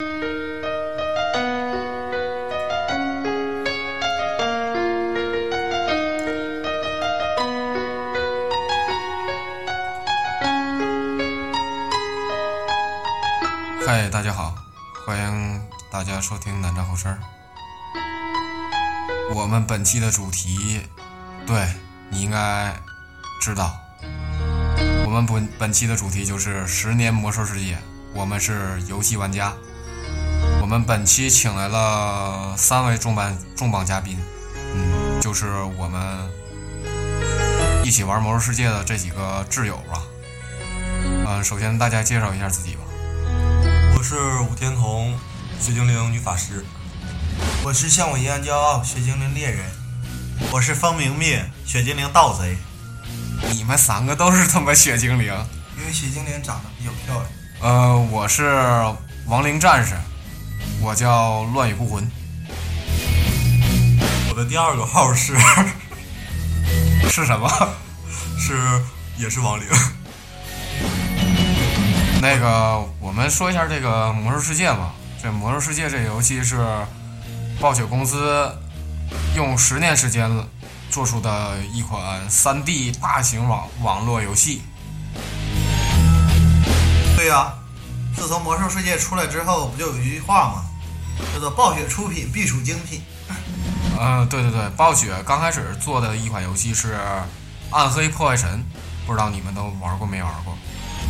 嗨，大家好，欢迎大家收听南站后事。我们本期的主题，对你应该知道，我们本本期的主题就是十年魔兽世界。我们是游戏玩家，们本期请来了三位重磅重磅嘉宾，嗯，就是我们一起玩魔兽世界的这几个挚友吧。嗯，首先大家介绍一下自己吧。我是武天童，血精灵女法师。我是像我一样骄傲，血精灵猎人。我是方明灭，血精灵盗贼。你们三个都是他妈血精灵，因为血精灵长得比较漂亮。呃，我是亡灵战士，我叫乱雨孤魂。我的第二个号是 是什么？是也是亡灵。那个，我们说一下这个《魔兽世界》吧。这《魔兽世界》这游戏是暴雪公司用十年时间做出的一款 3D 大型网网络游戏。对呀，自从《魔兽世界》出来之后，不就有一句话吗？叫做“暴雪出品必属精品”。嗯，对对对，暴雪刚开始做的一款游戏是《暗黑破坏神》，不知道你们都玩过没玩过？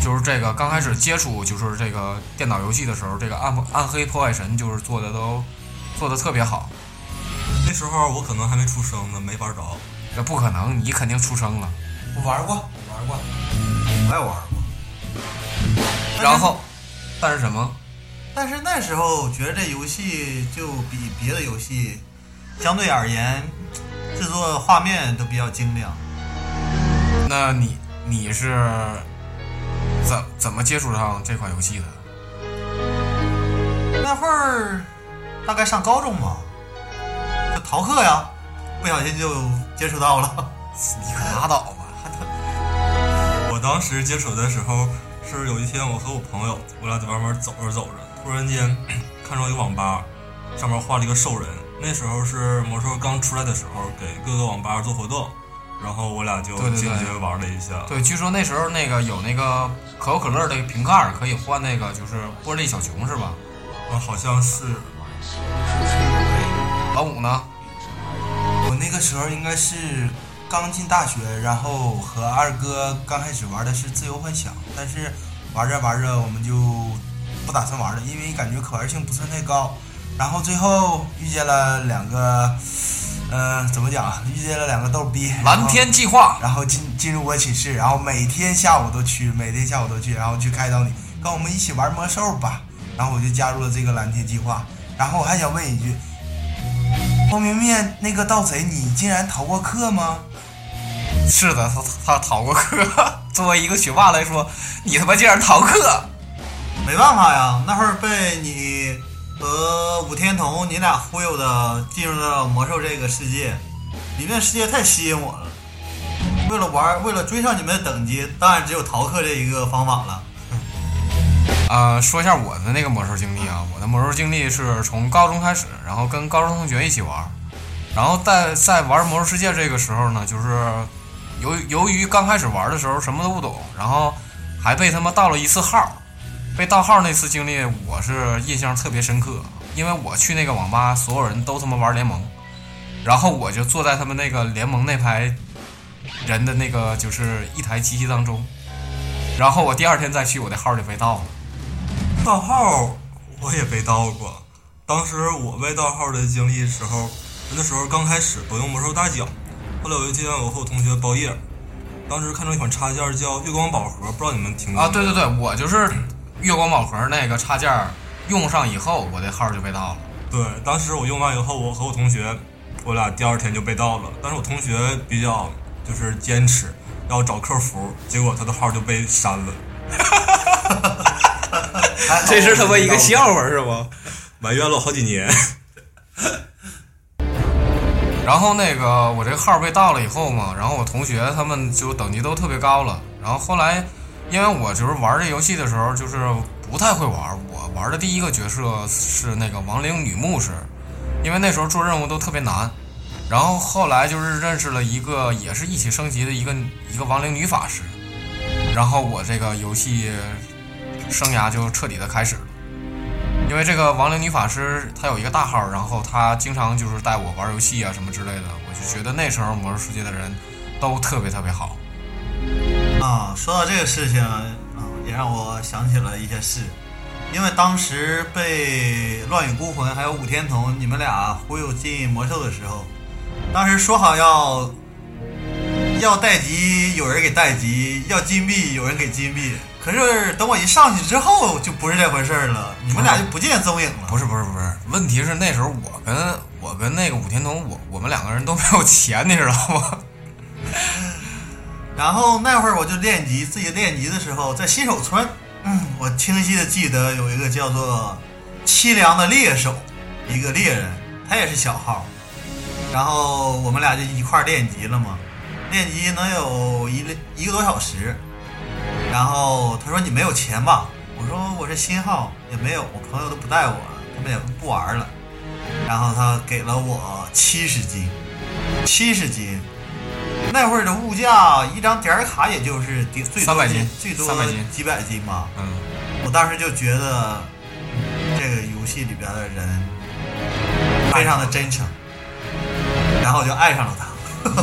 就是这个刚开始接触就是这个电脑游戏的时候，这个暗暗黑破坏神就是做的都做的特别好。那时候我可能还没出生呢，没玩着。这不可能，你肯定出生了。我玩过，我玩过，我也玩过。然后，但是什么？但是那时候觉得这游戏就比别的游戏相对而言，制作画面都比较精良。那你你是怎怎么接触上这款游戏的？那会儿大概上高中吧，就逃课呀，不小心就接触到了。你可拉倒吧！我当时接触的时候是有一天，我和我朋友，我俩在外面走着走着，突然间 看到一个网吧，上面画了一个兽人。那时候是魔兽刚出来的时候，给各个网吧做活动，然后我俩就进去玩了一下。对，据说那时候那个有那个可口可乐的瓶盖可以换那个就是玻璃小熊是吧？啊，好像是老五呢？我那个时候应该是刚进大学，然后和二哥刚开始玩的是自由幻想，但是玩着玩着我们就不打算玩了，因为感觉可玩性不算太高。然后最后遇见了两个，呃，怎么讲啊？遇见了两个逗逼。蓝天计划。然后进进入我寝室，然后每天下午都去，每天下午都去，然后去开导你，跟我们一起玩魔兽吧。然后我就加入了这个蓝天计划。然后我还想问一句，方便面那个盗贼，你竟然逃过课吗？是的，他他逃过课。作为一个学霸来说，你他妈竟然逃课！没办法呀，那会儿被你和武天童你俩忽悠的进入到魔兽这个世界，里面世界太吸引我了。为了玩，为了追上你们的等级，当然只有逃课这一个方法了。啊、说一下我的那个魔兽经历啊，我的魔兽经历是从高中开始，然后跟高中同学一起玩，然后在在玩魔兽世界这个时候呢，就是由由于刚开始玩的时候什么都不懂，然后还被他妈盗了一次号，被盗号那次经历我是印象特别深刻，因为我去那个网吧，所有人都他妈玩联盟，然后我就坐在他们那个联盟那排人的那个就是一台机器当中，然后我第二天再去，我的号就被盗了。盗号我也被盗过。当时我被盗号的经历时候，那时候刚开始不用魔兽大奖，后来有一天我和我同学包夜，当时看到一款插件叫月光宝盒，不知道你们听过啊，对对对，我就是月光宝盒那个插件用上以后，我的号就被盗了。对，当时我用完以后，我和我同学，我俩第二天就被盗了。但是我同学比较就是坚持要找客服，结果他的号就被删了，这是他妈一个笑话是吗？埋怨了我好几年。然后那个我这个号被盗了以后嘛，然后我同学他们就等级都特别高了。然后后来，因为我就是玩这游戏的时候，就是不太会玩，我玩的第一个角色是那个亡灵女牧师，因为那时候做任务都特别难。然后后来就是认识了一个也是一起升级的一个一个亡灵女法师，然后我这个游戏生涯就彻底的开始了。因为这个亡灵女法师她有一个大号，然后她经常就是带我玩游戏啊什么之类的，我就觉得那时候魔兽世界的人都特别特别好。啊，说到这个事情啊，也让我想起了一些事。因为当时被乱影孤魂还有武天童你们俩忽悠进魔兽的时候，当时说好要要待级，有人给待级；要金币，有人给金币。可是等我一上去之后，就不是这回事了，你们俩就不见踪影了。不是不是不是，问题是那时候我跟我跟那个武天童，我我们两个人都没有钱，你知道吗？然后那会儿我就练级，自己练级的时候在新手村，嗯，我清晰的记得有一个叫做凄凉的猎手，一个猎人，他也是小号，然后我们俩就一块练级了嘛，练级能有一一个多小时，然后他说你没有钱吧？我说我是新号，也没有，我朋友都不带我，他们也不玩了，然后他给了我七十金，七十金。那会儿的物价，一张点卡也就是最最多300斤最多300斤几百斤吧。嗯，我当时就觉得这个游戏里边的人非常的真诚，然后我就爱上了他。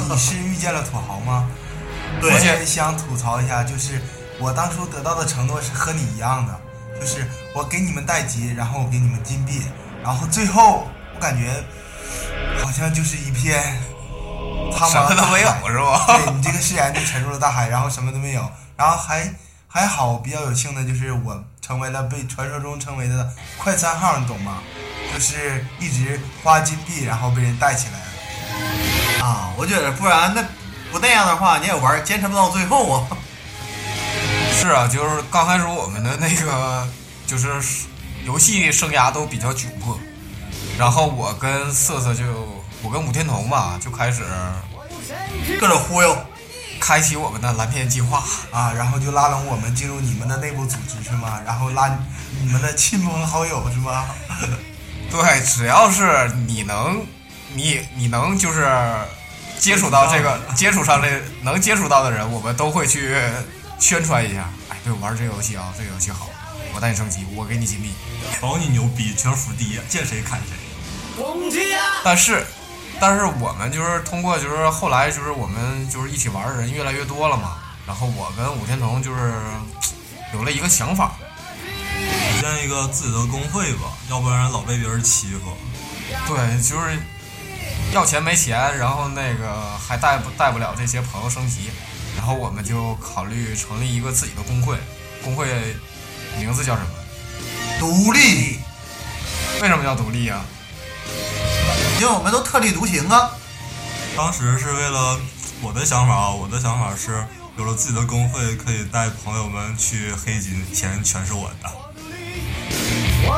你是遇见了土豪吗？对我也想吐槽一下，就是我当初得到的承诺是和你一样的，就是我给你们代级，然后我给你们金币，然后最后我感觉好像就是一片什么都没有是吧？对你这个誓言就沉入了大海，然后什么都没有，然后还还好，比较有幸的就是我成为了被传说中称为的快餐号，你懂吗？就是一直花金币，然后被人带起来了。啊，我觉得不然那不那样的话，你也玩坚持不到最后啊。是啊，就是刚开始我们的那个就是游戏生涯都比较窘迫，然后我跟瑟瑟就我跟武天童吧就开始各种忽悠。开启我们的蓝天计划。啊，然后就拉拢我们进入你们的内部组织是吗？然后拉你们的亲朋好友是吗？对，只要是你能，你你能就是接触到这个接触上这能接触到的人，我们都会去宣传一下。哎，对，玩这个游戏啊，这个游戏好，我带你升级，我给你金币。保你牛逼，全服第一，见谁砍谁。但是，但是我们就是通过就是后来就是我们就是一起玩的人越来越多了嘛，然后我跟武天童就是有了一个想法，组建一个自己的工会吧，要不然老被别人欺负。对，就是要钱没钱，然后那个还带不带不了这些朋友升级，然后我们就考虑成立一个自己的工会，工会名字叫什么？独立，为什么叫独立啊？因为我们都特立独行啊。当时是为了我的想法啊，我的想法是有了自己的工会，可以带朋友们去黑金，钱全是我的。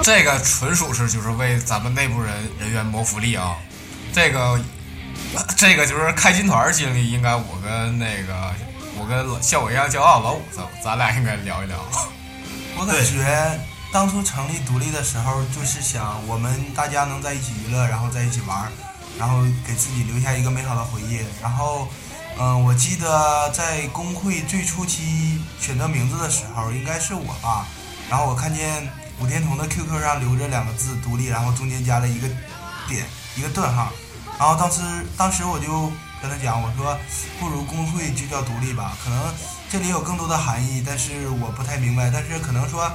这个纯属是就是为咱们内部人人员谋福利啊，这个这个就是开金团经历，应该我跟那个我跟像我一样骄傲老五咱咱俩应该聊一聊。我感觉当初成立独立的时候，就是想我们大家能在一起娱乐，然后在一起玩，然后给自己留下一个美好的回忆。然后，嗯、我记得在工会最初期选择名字的时候，应该是我吧。然后我看见武天童的 QQ 上留着两个字“独立”，然后中间加了一个点，一个顿号。然后当时当时我就跟他讲，我说不如工会就叫独立吧，可能这里有更多的含义，但是我不太明白。但是可能说，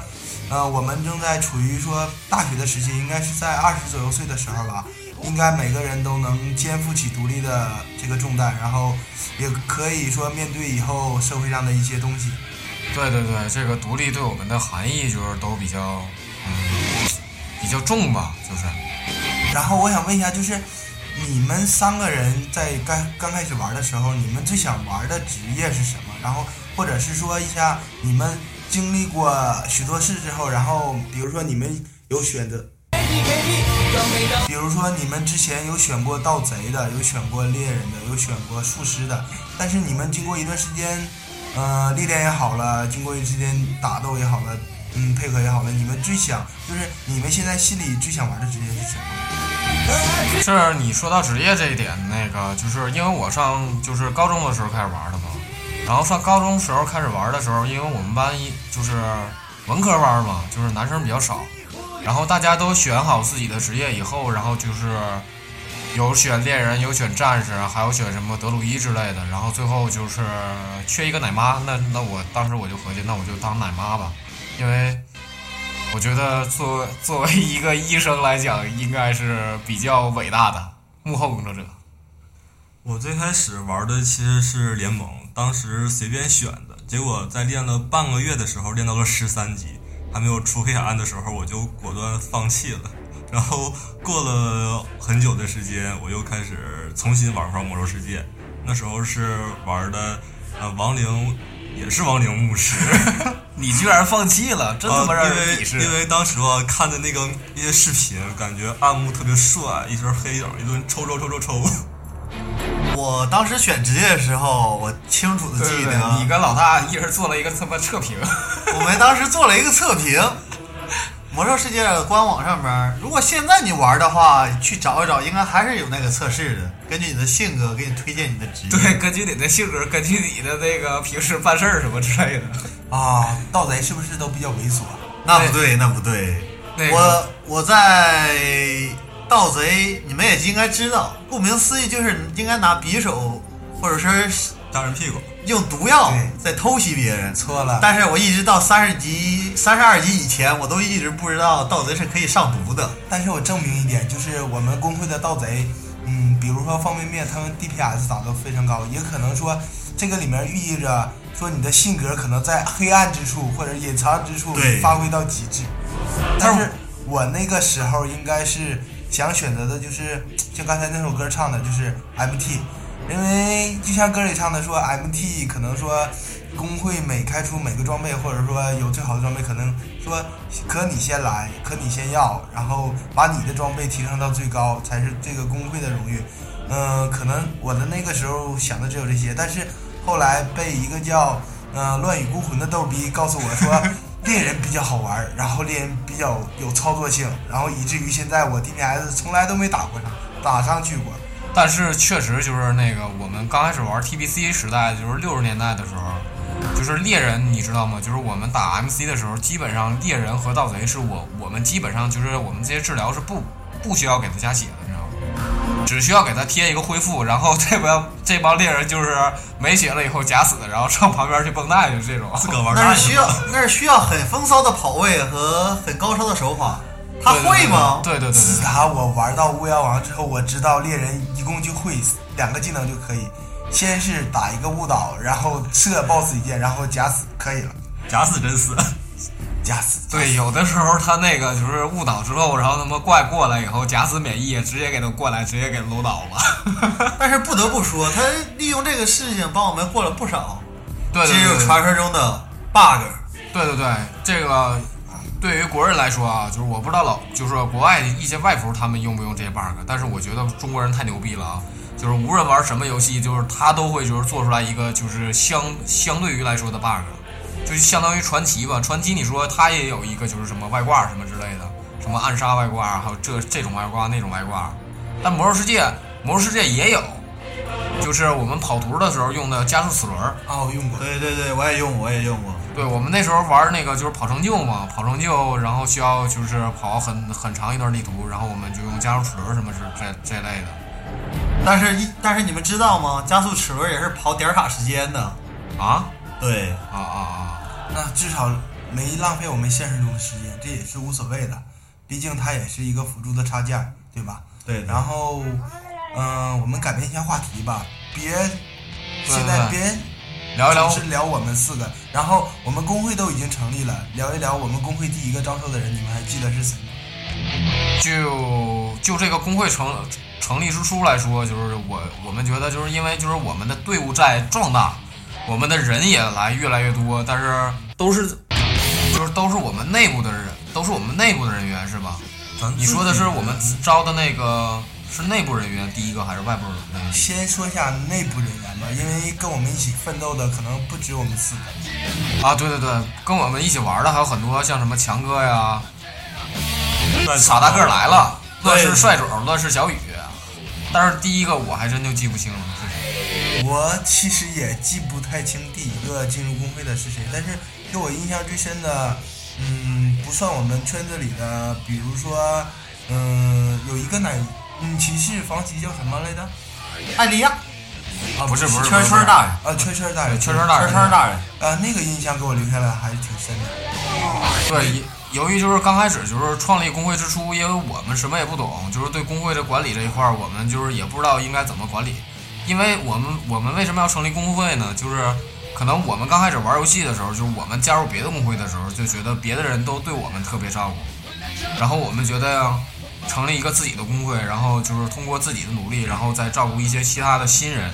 呃，我们正在处于说大学的时期，应该是在二十左右岁的时候吧，应该每个人都能肩负起独立的这个重担，然后也可以说面对以后社会上的一些东西。对对对，这个独立对我们的含义就是都比较嗯比较重吧，就是。然后我想问一下，就是你们三个人在刚刚开始玩的时候，你们最想玩的职业是什么？然后或者是说一下你们经历过许多事之后，然后比如说你们有选择，比如说你们之前有选过盗贼的，有选过猎人的，有选过术师的，但是你们经过一段时间，呃，历练也好了，经过一段时间打斗也好了，嗯配合也好了，你们最想就是你们现在心里最想玩的职业是什么？是你说到职业这一点，那个就是因为我上就是高中的时候开始玩的嘛，然后上高中时候开始玩的时候，因为我们班一就是文科班嘛，就是男生比较少，然后大家都选好自己的职业以后，然后就是有选猎人，有选战士，还有选什么德鲁伊之类的，然后最后就是缺一个奶妈，那那我当时我就合计，那我就当奶妈吧，因为我觉得作作为一个医生来讲，应该是比较伟大的幕后工作者。我最开始玩的其实是联盟，当时随便选的，结果在练了半个月的时候练到了十三级，还没有出黑暗的时候，我就果断放弃了。然后过了很久的时间，我又开始重新玩上魔兽世界，那时候是玩的呃亡灵，也是亡灵牧师。你居然放弃了，真他妈让啊因为人鄙视！因为当时吧看的那个一些视频，感觉暗牧特别帅，一身黑影，一顿抽抽抽抽抽。我当时选职业的时候，我清楚的记得，对，你跟老大一人做了一个他妈测评，我们当时做了一个测评。魔兽世界的官网上面，如果现在你玩的话，去找一找，应该还是有那个测试的。根据你的性格，给你推荐你的职业。对，根据你的性格，根据你的那个平时办事儿什么之类的。啊，盗贼是不是都比较猥琐？那不对，那不对。那个我我在盗贼，你们也应该知道，顾名思义就是应该拿匕首或者是当人屁股，用毒药在偷袭别人。错了，但是我一直到三十级、三十二级以前，我都一直不知道盗贼是可以上毒的。但是我证明一点，就是我们工会的盗贼，嗯，比如说方便面，他们 DPS 打得非常高，也可能说这个里面寓意着说你的性格可能在黑暗之处或者隐藏之处发挥到极致。但是我那个时候应该是想选择的就是像刚才那首歌唱的，就是 MT，因为就像歌里唱的说 MT 可能说工会每开出每个装备，或者说有最好的装备，可能说可你先来，可你先要，然后把你的装备提升到最高，才是这个工会的荣誉。嗯、可能我的那个时候想的只有这些，但是后来被一个叫呃乱语孤魂的逗逼告诉我说，猎人比较好玩，然后猎人比较有操作性，然后以至于现在我 DPS 从来都没打过上，打上去过。但是确实就是那个我们刚开始玩 TBC 时代，就是六十年代的时候，就是猎人，你知道吗？就是我们打 MC 的时候，基本上猎人和盗贼是我我们基本上就是我们这些治疗是不不需要给他加血的，你知道吗？只需要给他贴一个恢复，然后 这帮这帮猎人就是没血了以后假死，然后上旁边去绷带，就这种。自个儿玩那是需要，那是需要很风骚的跑位和 很高超的手法。他会吗？对对对自对对。打我玩到巫妖王之后，我知道猎人一共就会两个技能就可以，先是打一个误导，然后射 BOSS 一箭，然后假死可以了，假死真死。假死。对，有的时候他那个就是误导之后，然后他妈怪过来以后假死免疫，直接给他过来，直接给搂倒了。但是不得不说，他利用这个事情帮我们获了不少对对对对进入传说中的 bug。对对对，这个对于国人来说啊，就是我不知道老就是国外一些外服他们用不用这些 bug，但是我觉得中国人太牛逼了啊！就是无论玩什么游戏，就是他都会就是做出来一个就是相相对于来说的 bug，就相当于传奇吧。传奇你说它也有一个就是什么外挂什么之类的，什么暗杀外挂，还有这这种外挂那种外挂，但魔兽世界魔兽世界也有，就是我们跑图的时候用的加速齿轮。啊，我用过。对对对，我也用，我也用过。对我们那时候玩那个就是跑成就嘛，跑成就，然后需要就是跑很很长一段地图，然后我们就用加速齿轮什么是这这类的但是一但是你们知道吗？加速齿轮也是跑点卡时间的。啊对，啊啊啊！那至少没浪费我们现实中的时间，这也是无所谓的，毕竟它也是一个辅助的插件，对吧？对的然后，嗯、我们改变一下话题吧，别现在别聊一聊是聊我们四个，然后我们工会都已经成立了，聊一聊我们工会第一个招收的人，你们还记得是谁吗？就就这个工会成成立之初来说，就是我我们觉得就是因为就是我们的队伍在壮大，我们的人也来越来越多，但是都是就是都是我们内部的人，都是我们内部的人员是吧？你说的是我们招的那个是内部人员第一个还是外部人员？先说一下内部人员吧，因为跟我们一起奋斗的可能不止我们四个。啊，对对对，跟我们一起玩的还有很多，像什么强哥呀，傻大个来了，乱对世帅主，乱世小雨。但是第一个我还真就记不清了。我其实也记不太清第一个进入工会的是谁，但是给我印象最深的，嗯，不算我们圈子里的，比如说，嗯，有一个奶，嗯，骑士防骑叫什么来着？艾利亚，啊，不是不是，圈圈大人，啊，圈圈大人，圈圈大人圈圈大人，啊，那个印象给我留下来还是挺深的。对，由于就是刚开始就是创立工会之初，因为我们什么也不懂，就是对工会的管理这一块儿，我们就是也不知道应该怎么管理。因为我们我们为什么要成立工会呢？就是可能我们刚开始玩游戏的时候，就是我们加入别的工会的时候，就觉得别的人都对我们特别照顾，然后我们觉得，成立一个自己的工会，然后就是通过自己的努力，然后再照顾一些其他的新人，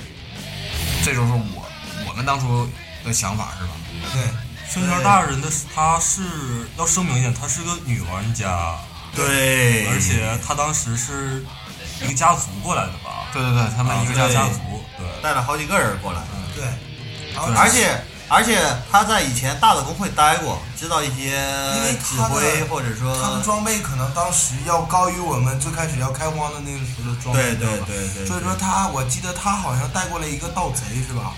这就是我我们当初的想法，是吧？对，圈圈大人的他是要声明一下，他是个女玩家，对，而且他当时是一个家族过来的吧？对对对，他们一个家家家族，对，带了好几个人过来，对，然后对而且而且他在以前大的工会待过，知道一些因为指他的挥或者说他的，装备可能当时要高于我们最开始要开荒的那个时候的装备，对对知道吧对对，所以说他，我记得他好像带过来一个盗贼是吧？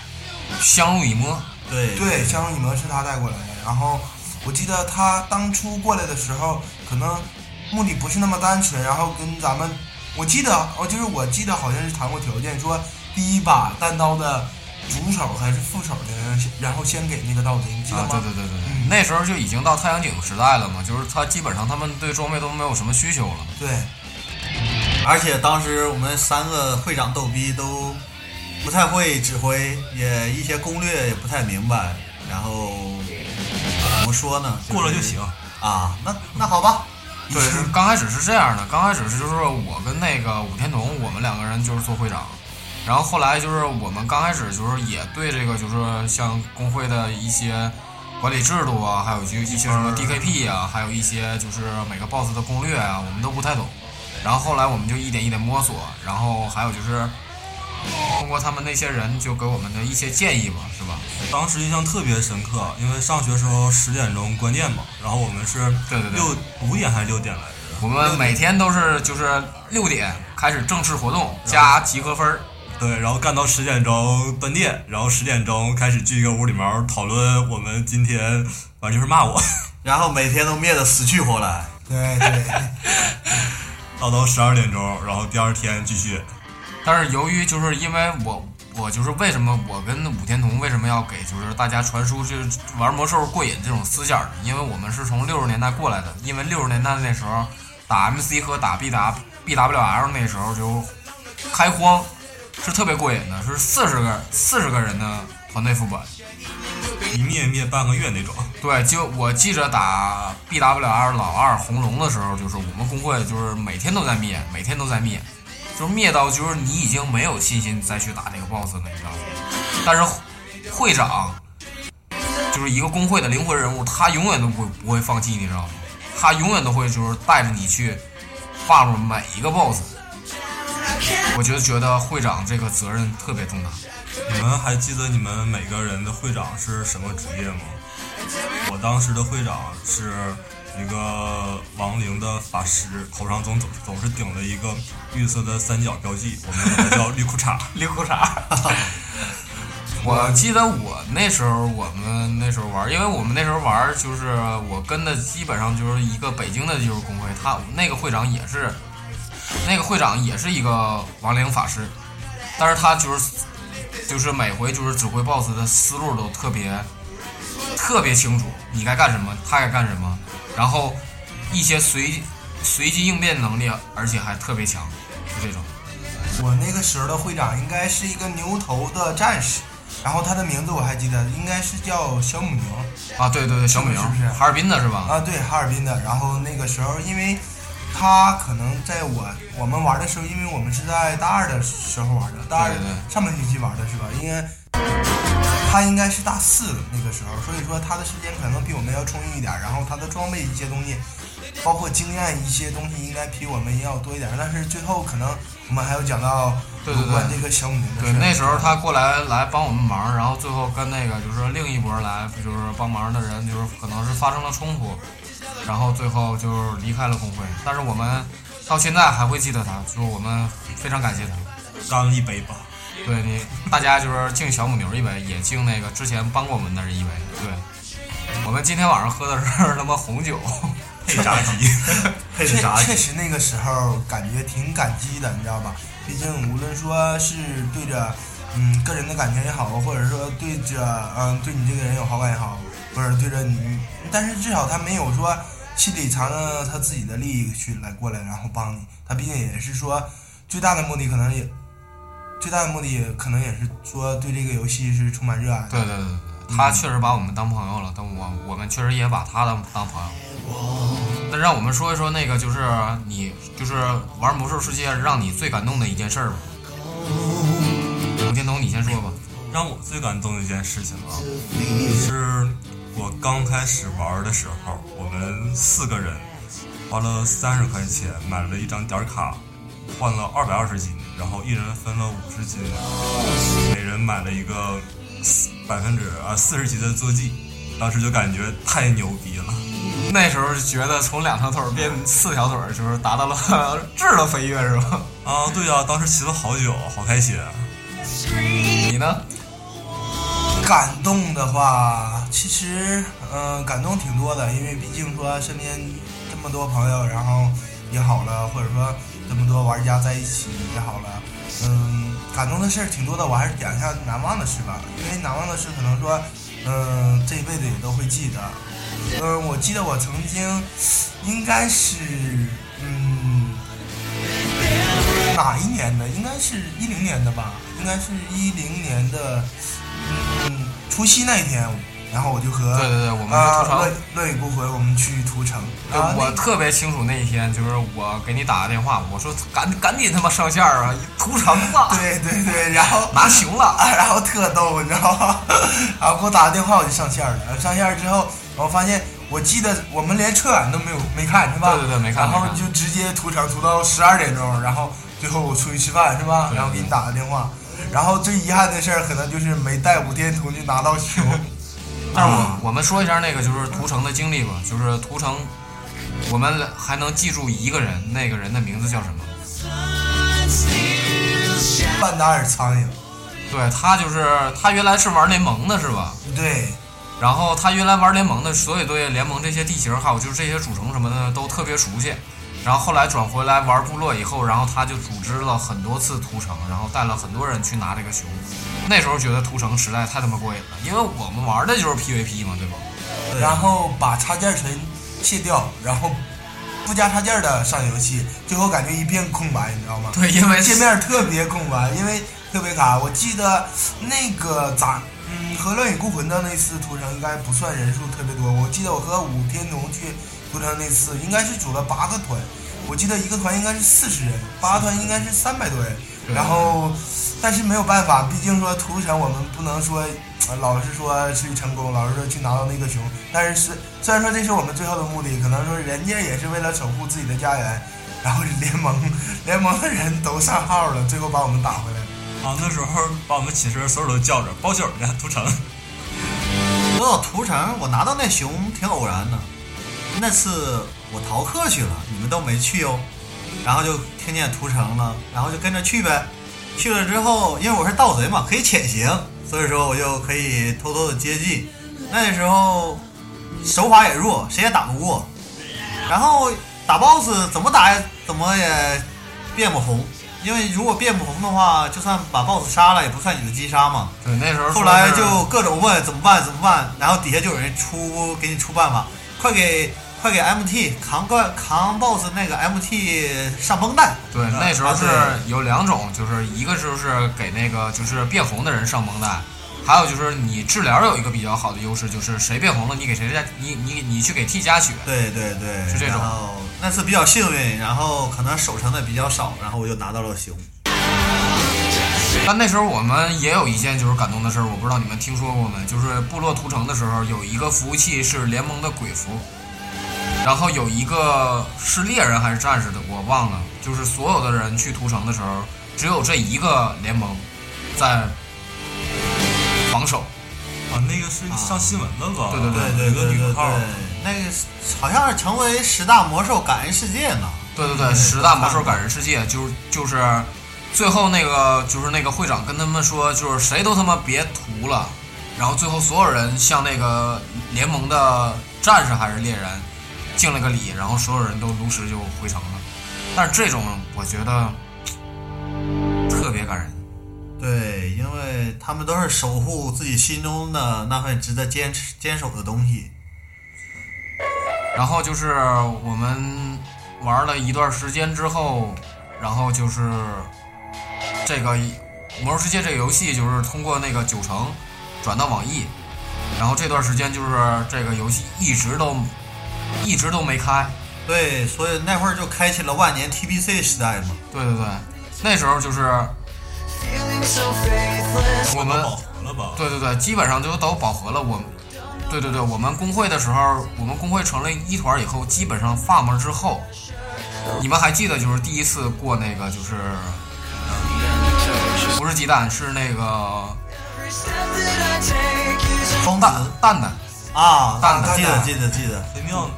相濡以沫。对对，相濡以沫是他带过来的。然后我记得他当初过来的时候，可能目的不是那么单纯，然后跟咱们，我记得，哦，就是我记得好像是谈过条件，说第一把单刀的主手还是副手的人，然后先给那个盗贼，你记得啊吗？，对对对对，嗯那时候就已经到太阳井时代了嘛，就是他基本上他们对装备都没有什么需求了。对而且当时我们三个会长逗逼都不太会指挥，也一些攻略也不太明白，然后怎么说呢？过了就行。啊。那那好吧，对，刚开始是这样的，刚开始是就是我跟那个武天童，我们两个人就是做会长，然后后来就是我们刚开始就是也对这个就是像工会的一些管理制度啊，还有就一些什么 DKP 啊，还有一些就是每个 BOSS 的攻略啊，我们都不太懂。然后后来我们就一点一点摸索，然后还有就是通过他们那些人就给我们的一些建议吧，是吧？当时印象特别深刻，因为上学时候十点钟关店嘛，然后我们是对对对六五点还是六点来着？我们每天都是就是六点开始正式活动加集合分儿。对，然后干到十点钟断电，然后十点钟开始聚一个屋里面讨论我们今天，反正就是骂我，然后每天都灭得死去活来。对对，唠到十二点钟，然后第二天继续。但是由于就是因为我我就是为什么我跟武天童为什么要给就是大家传输就是玩魔兽过瘾这种思想呢？因为我们是从六十年代过来的，因为六十年代那时候打 MC 和打 B W B W L 那时候就开荒是特别过瘾的，是四十个四十个人的团队副本。一灭灭半个月那种。对，就我记着打 BWL 老二红龙的时候，就是我们工会就是每天都在灭，每天都在灭，就是灭到就是你已经没有信心再去打那个 BOSS 了，你知道吗？但是会长就是一个工会的灵魂人物，他永远都不不会放弃，你知道吗？他永远都会就是带着你去霸住每一个 BOSS。我就觉得会长这个责任特别重大。你们还记得你们每个人的会长是什么职业吗？我当时的会长是一个亡灵的法师，头上总总总是顶着一个绿色的三角标记，我们管它叫绿裤衩。绿裤衩。我记得我那时候，我们那时候玩，因为我们那时候玩，就是我跟的基本上就是一个北京的就是工会，他那个会长也是，那个会长也是一个亡灵法师，但是他就是就是每回就是指挥 BOSS 的思路都特别特别清楚，你该干什么，他该干什么，然后一些随随机应变能力，而且还特别强，就这种。我那个时候的会长应该是一个牛头的战士，然后他的名字我还记得，应该是叫小母牛啊，对对对，小母牛是不是哈尔滨的是吧？啊，对，哈尔滨的。然后那个时候，因为他可能在我我们玩的时候，因为我们是在大二的时候玩的，大二上半学期玩的是吧？应该他应该是大四那个时候，所以说他的时间可能比我们要充裕一点，然后他的装备一些东西包括经验一些东西应该比我们要多一点。但是最后可能我们还要讲到对对对。有关这个小母对，那时候他过来来帮我们忙，然后最后跟那个就是另一波来就是帮忙的人，就是可能是发生了冲突，然后最后就是离开了工会。但是我们到现在还会记得他，就是我们非常感谢他。干了一杯吧。对你，大家就是敬小母牛一杯，也敬那个之前帮过我们的人一杯。对，我们今天晚上喝的是 他妈红酒，配炸鸡，配着炸鸡，确确实那个时候感觉挺感激的，你知道吧？毕竟无论说是对着嗯个人的感情也好，或者说对着嗯对你这个人有好感也好，或者对着你，但是至少他没有说心里藏着他自己的利益去来过来然后帮你，他毕竟也是说最大的目的可能也最大的目的可能也是说对这个游戏是充满热爱。对对对对，他确实把我们当朋友了，但我我们确实也把他当当朋友。那让我们说一说那个，就是你就是玩魔兽世界让你最感动的一件事儿吧。吴天童，你先说吧。让我最感动的一件事情啊，是我刚开始玩的时候，我们四个人花了三十块钱买了一张点卡，换了二百二十斤，然后一人分了五十斤，每人买了一个百分之啊四十级的坐骑，当时就感觉太牛逼了。那时候就觉得从两条腿儿变四条腿儿，就是达到了 质的飞跃，是吧？啊，对啊、当时骑了好久，好开心啊。你呢？感动的话，其实嗯、呃感动挺多的，因为毕竟说身边这么多朋友，然后也好了，或者说这么多玩家在一起也好了，嗯，感动的事儿挺多的。我还是讲一下难忘的事吧，因为难忘的事可能说，嗯、这一辈子也都会记得。嗯、我记得我曾经应该是嗯哪一年的？应该是一零年的吧，应该是一零年的嗯除夕那一天，然后我就和对对对，我们屠城。乐乐与孤魂，我们去屠城。我特别清楚那一天，就是我给你打个电话，我说赶赶紧他妈上线啊，屠城吧，对对对，然后 拿熊了。啊，然后特逗，你知道吗？然后给我打个电话，我就上线了。上线之后，我发现，我记得我们连车晚都没有没看是吧？对对对没看然后就直接屠城屠到十二点钟，然后最后我出去吃饭是吧？然后给你打个电话。然后最遗憾的事儿，可能就是没带五天图去拿到熊。但是我我们说一下那个就是屠城的经历吧，就是屠城，我们还能记住一个人，那个人的名字叫什么？半达尔苍蝇，对他就是他原来是玩联盟的是吧？对，然后他原来玩联盟的，所以对联盟这些地形还有就是这些主城什么的都特别熟悉。然后后来转回来玩部落以后，然后他就组织了很多次屠城，然后带了很多人去拿这个熊。那时候觉得屠城实在太他妈过瘾了，因为我们玩的就是 PVP 嘛，对吧？然后把插件全卸掉，然后不加插件的上游戏，最后感觉一片空白，你知道吗？对，因为界面特别空白，因为特别卡。我记得那个咋，嗯，和乱与孤魂的那次屠城应该不算人数特别多。我记得我和武天龙去屠城那次，应该是组了八个团。我记得一个团应该是四十人，八个团应该是三百多人。然后，但是没有办法，毕竟说屠城我们不能说，呃老是说去成功，老是说去拿到那个熊。但是是虽然说这是我们最后的目的，可能说人家也是为了守护自己的家园。然后联盟 联盟的人都上号了，最后把我们打回来。啊，那时候把我们寝室所有人都叫着包宿呢，屠城。说到屠城，我拿到那熊挺偶然的。那次我逃课去了，你们都没去哦。然后就听见屠城了，然后就跟着去呗。去了之后，因为我是盗贼嘛，可以潜行，所以说我就可以偷偷的接近。那时候手法也弱，谁也打不过。然后打 BOSS 怎么打也怎么也变不红，因为如果变不红的话，就算把 BOSS 杀了，也不算你的击杀嘛。对那时候后来就各种问怎么办怎么办，然后底下就有人出给你出办法，快给快给 MT 扛怪扛 BOSS 那个 MT 上绷带，对那时候是啊有两种，就是一个就是给那个就是变红的人上绷带，还有就是你治疗有一个比较好的优势，就是谁变红了，你给谁加你你你去给 T 加血。对对对，是这种然后那次比较幸运，然后可能守城的比较少，然后我就拿到了熊。但那时候我们也有一件就是感动的事儿，我不知道你们听说过没？就是部落屠城的时候，有一个服务器是联盟的鬼服，然后有一个是猎人还是战士的，我忘了。就是所有的人去屠城的时候，只有这一个联盟在防守。啊，那个是上新闻了吧？对对对对一个对对对女号，，那个好像是成为十大魔兽感人世界呢。对对对，十大魔兽感人世界就是就是最后那个就是那个会长跟他们说，就是谁都他妈别屠了，然后最后所有人向那个联盟的战士还是猎人敬了个礼，然后所有人都如实就回城了。但是这种我觉得特别感人。对，因为他们都是守护自己心中的那份值得坚持坚守的东西。然后就是我们玩了一段时间之后，然后就是这个《魔兽世界》这个游戏就是通过那个九成转到网易，然后这段时间就是这个游戏一直都一直都没开。对，所以那会儿就开启了万年 TBC 时代嘛。对对对，那时候就是我们饱和了吧？对对对，基本上就都饱和了。我，对对对，我们工会的时候，我们工会成立一团以后，基本上 farm 之后，你们还记得就是第一次过那个就是，呃不是鸡蛋，是那个双蛋子蛋蛋，啊，蛋蛋记得记得记得。黑庙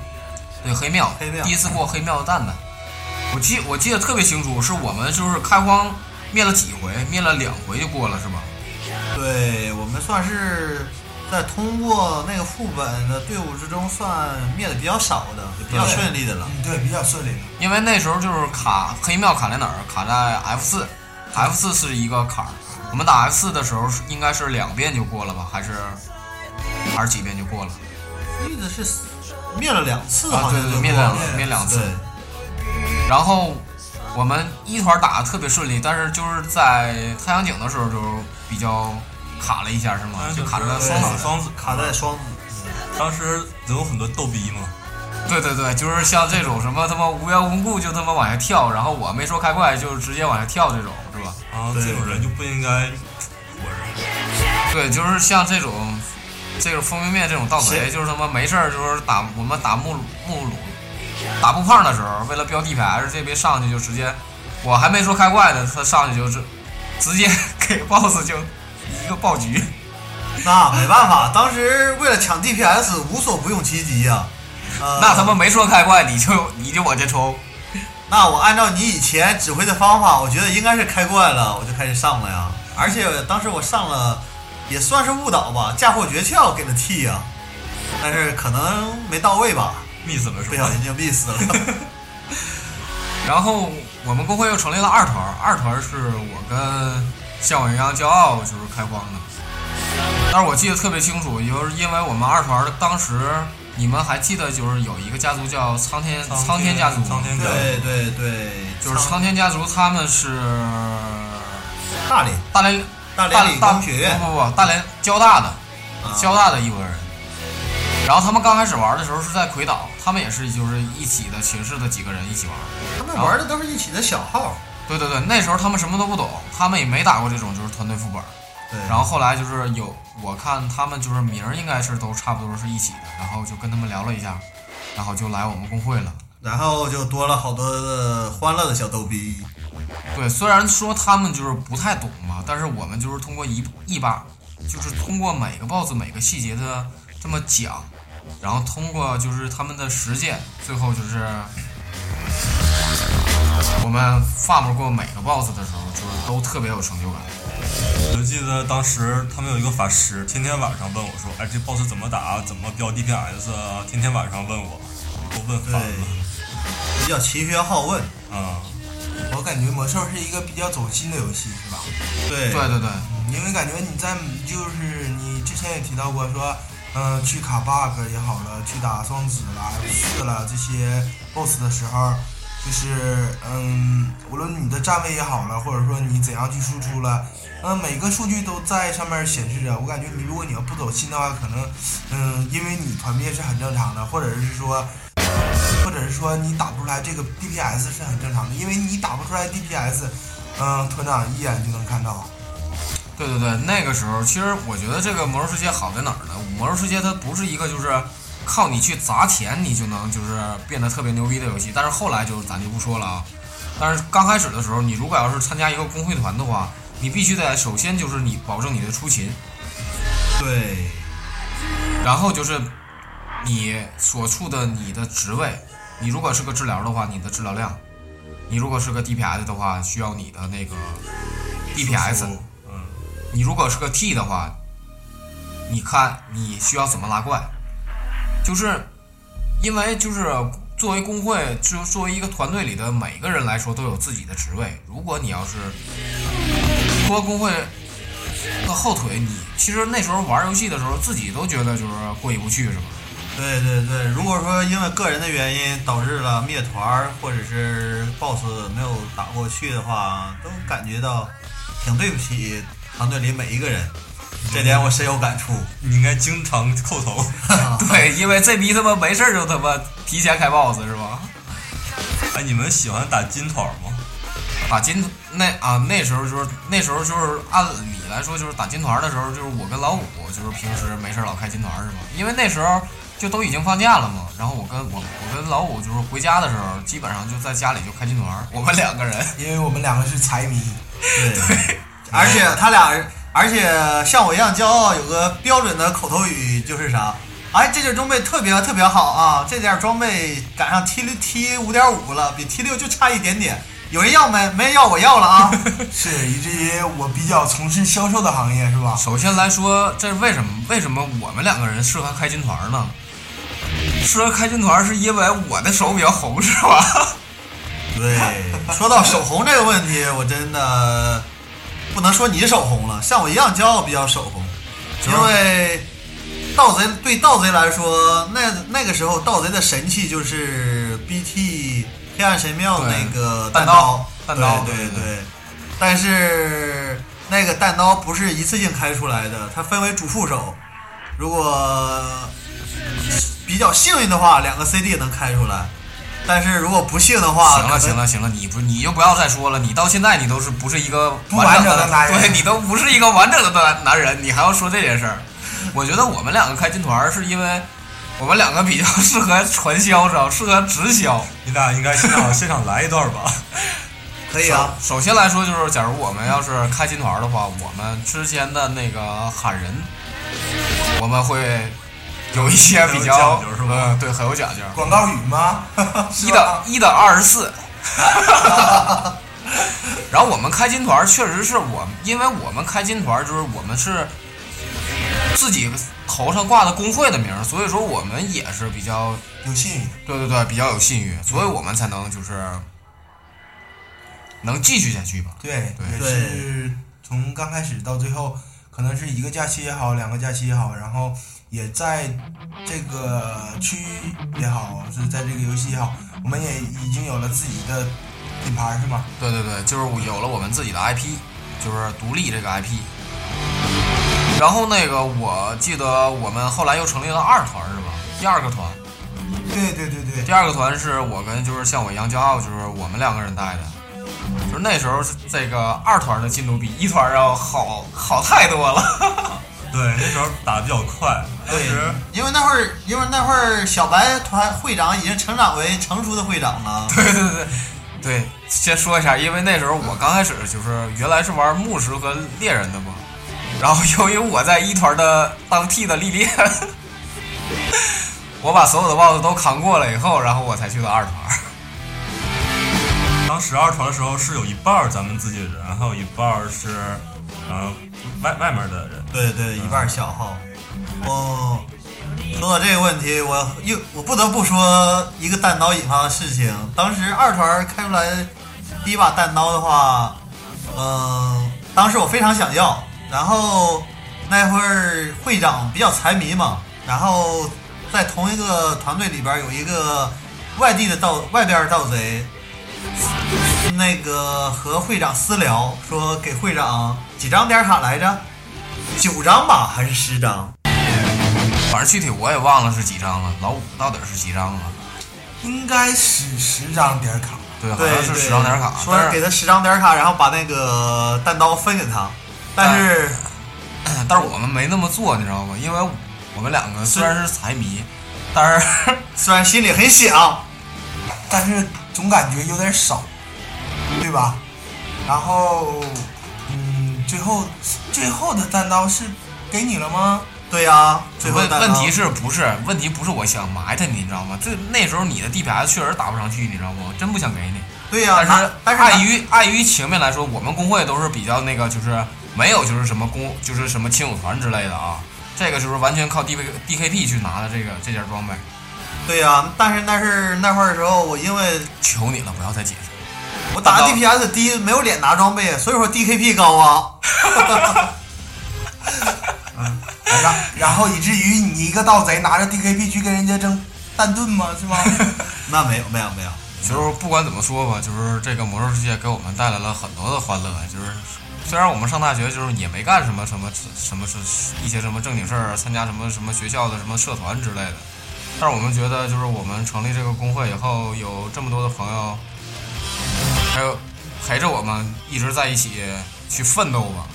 对黑庙，黑庙第一次过黑庙的蛋蛋，我记我记得特别清楚，是我们就是开荒灭了几回，灭了两回就过了是吧？对我们算是在通过那个副本的队伍之中，算灭的比较少的，比较顺利的了。嗯，对，比较顺利的。因为那时候就是卡黑庙卡在哪儿？卡在 F 四，F 四是一个坎儿。我们打 F 四的时候是应该是两遍就过了吧？还是还是几遍就过了？记得是灭了两次，啊，好对对对，灭像就过了两灭两次。然后我们一团打的特别顺利，但是就是在太阳井的时候就比较卡了一下，是吗？就卡在双子。双子双子卡在双子。当时人有很多逗逼嘛，对对对，就是像这种什么他妈无缘无故就他妈往下跳，然后我没说开怪就直接往下跳这种，是吧？啊，对这种人就不应该活着。对，就是像这种，这个方便面这种盗贼，就是他妈没事儿，就是打我们打木鲁木鲁打木胖的时候，为了标 DPS，这边上去就直接，我还没说开怪呢，他上去就是直接给 BOSS 就一个暴局。那没办法，当时为了抢 DPS，无所不用其极呀、呃那他妈没说开怪，你就你就往前冲。那我按照你以前指挥的方法，我觉得应该是开怪了，我就开始上了呀。而且当时我上了，也算是误导吧，嫁祸诀窍给了 T 呀，但是可能没到位吧，miss 了是吧？不小心就 miss 了。然后我们工会又成立了二团，二团是我跟像我一样骄傲就是开荒的。但是我记得特别清楚，就是因为我们二团的当时你们还记得就是有一个家族叫苍天苍天家族，苍天家族对对对，就是苍天家族，他们是大连大连大大大连理工学院不不不，大连交大的啊交大的一拨人。然后他们刚开始玩的时候是在魁岛，他们也是就是一起的寝室的几个人一起玩。他们玩的都是一起的小号。对对对，那时候他们什么都不懂，他们也没打过这种就是团队副本。对，然后后来就是有，我看他们就是名儿应该是都差不多是一起的，然后就跟他们聊了一下，然后就来我们工会了。然后就多了好多的欢乐的小逗逼。对，虽然说他们就是不太懂嘛，但是我们就是通过一一把，就是通过每个 BOSS 每个细节的这么讲，然后通过就是他们的实践，最后就是我们 farm 过每个 BOSS 的时候，就是都特别有成就感。我就记得当时他们有一个法师，天天晚上问我说：“哎，这 boss 怎么打？怎么标 DPS 啊？”天天晚上问我，都问烦了。，比较勤学好问。啊、我感觉魔兽是一个比较走心的游戏，是吧？对对对对，因为感觉你在就是你之前也提到过说，嗯、去卡 bug 也好了，去打双子啦、四啦这些 boss 的时候，就是嗯，无论你的站位也好了，或者说你怎样去输出了，嗯、每个数据都在上面显示着。我感觉你如果你要不走心的话，可能嗯，因为你团灭是很正常的，或者是说。或者是说你打不出来这个 DPS 是很正常的，因为你打不出来 DPS，嗯，团长一眼就能看到。对对对，那个时候其实我觉得这个魔兽世界好在哪儿呢？魔兽世界它不是一个就是靠你去砸钱，你就能就是变得特别牛逼的游戏。但是后来就咱就不说了啊。但是刚开始的时候，你如果要是参加一个公会团的话，你必须得首先就是你保证你的出勤，对，然后就是你所处的你的职位，你如果是个治疗的话，你的治疗量；你如果是个 DPS 的话，需要你的那个 DPS。嗯，你如果是个 T 的话，你看你需要怎么拉怪，就是因为就是作为工会，就作为一个团队里的每个人来说都有自己的职位。如果你要是拖工会的后腿，你其实那时候玩游戏的时候自己都觉得就是过意不去，是吧？对对对，如果说因为个人的原因导致了灭团儿或者是 BOSS 没有打过去的话，都感觉到挺对不起团队里每一个人，这点我深有感触。你应该经常叩头。对，因为这逼他妈没事儿就他妈提前开 BOSS 是吧？哎，你们喜欢打金团吗？打金那啊，那时候就是那时候就是按理来说就是打金团的时候，就是我跟老五就是平时没事儿老开金团是吧？因为那时候就都已经放假了嘛，然后我跟我我跟老五就是回家的时候，基本上就在家里就开金团，我们两个人。因为我们两个是财迷，对，而且他俩，而且像我一样骄傲，有个标准的口头语就是啥？哎，这件装备特别特别好啊！这件装备赶上 T 六 T 五点五了，比 T 六就差一点点。有人要没？没人要，我要了啊！是以至于我比较从事销售的行业，是吧？首先来说，这是为什么为什么我们两个人适合开金团呢？适合开军团是因为我的手比较红，是吧？对，说到手红这个问题，我真的不能说你手红了，像我一样骄傲比较手红，因为盗贼对盗贼来说，那那个时候盗贼的神器就是 BT 黑暗神庙对那个弹刀，弹刀对对对。对，但是那个弹刀不是一次性开出来的，它分为主副手，如果比较幸运的话，两个 CD 能开出来。但是如果不幸的话，行了行了行了，你不你就不要再说了，你到现在你都是不是一个不完整整的男人对你都不是一个完整的男男人，你还要说这件事儿？我觉得我们两个开金团是因为我们两个比较适合传销，知道适合直销。你俩应该现场现场来一段吧？可以啊。首先来说，就是假如我们要是开金团的话，我们之前的那个喊人，我们会有一些比较很有讲究是吧嗯，对，很有讲究。广告语吗？一的一的二十四。然后我们开金团确实是我，因为我们开金团就是我们是自己头上挂的工会的名，所以说我们也是比较有信誉，对对对比较有信誉，所以我们才能就是能继续下去吧。对，对也是从刚开始到最后，可能是一个假期也好，两个假期也好，然后也在这个区也好，是在这个游戏也好，我们也已经有了自己的品牌，是吗？对对对，就是有了我们自己的 IP，就是独立这个 IP。然后那个我记得我们后来又成立了二团是吧？第二个团，对对对对第，二个团是我跟就是像我一样骄傲，就是我们两个人带的。就是那时候这个二团的进度比一团要好好太多了。对，那时候打的比较快，当时因为那会儿，因为那会儿小白团会长已经成长为成熟的会长了。对对对对，先说一下，因为那时候我刚开始就是原来是玩牧师和猎人的嘛，然后由于我在一团的当替的历练，我把所有的 BOSS 都扛过了以后，然后我才去的二团。当时二团的时候是有一半咱们自己人，还有一半是呃外外面的人。对对，一半小号。哦，说到这个问题，我又我不得不说一个弹刀引发的事情。当时二团开出来第一把弹刀的话，嗯、当时我非常想要，然后那会儿会长比较财迷嘛，然后在同一个团队里边有一个外地的盗外边的盗贼，那个和会长私聊说给会长几张点卡来着？九张吧，还是十张？反正具体我也忘了是几张了，老五到底是几张了？应该是十张点卡。对，好，像是十张点卡，说是给他十张点卡，然后把那个弹刀分给他。但是，但是我们没那么做，你知道吗？因为我们两个虽然是财迷，但是 虽然心里很想，但是总感觉有点少，对吧？然后，嗯，最后最后的单刀是给你了吗？对呀、最后问问题是不是问题不是我想埋汰你，你知道吗？这那时候你的 DPS 确实打不上去，你知道吗？我真不想给你。对呀、但是但是碍于碍于情面来说，我们工会都是比较那个，就是没有就是什么工就是什么亲友团之类的啊。这个就是完全靠 D K D K P 去拿的这个这件装备。对呀、但是那是那会儿的时候，我因为求你了，不要再解释。我打 DPS 低，没有脸拿装备，所以说 DKP 高啊。嗯然然后以至于你一个盗贼拿着 DKP 去跟人家争蛋盾吗？是吗？那没有没有没有，就是不管怎么说吧，就是这个魔兽世界给我们带来了很多的欢乐。就是虽然我们上大学就是也没干什么什么什么是一些什么正经事儿，参加什么什么学校的什么社团之类的，但是我们觉得就是我们成立这个工会以后，有这么多的朋友，还有陪着我们一直在一起去奋斗吧。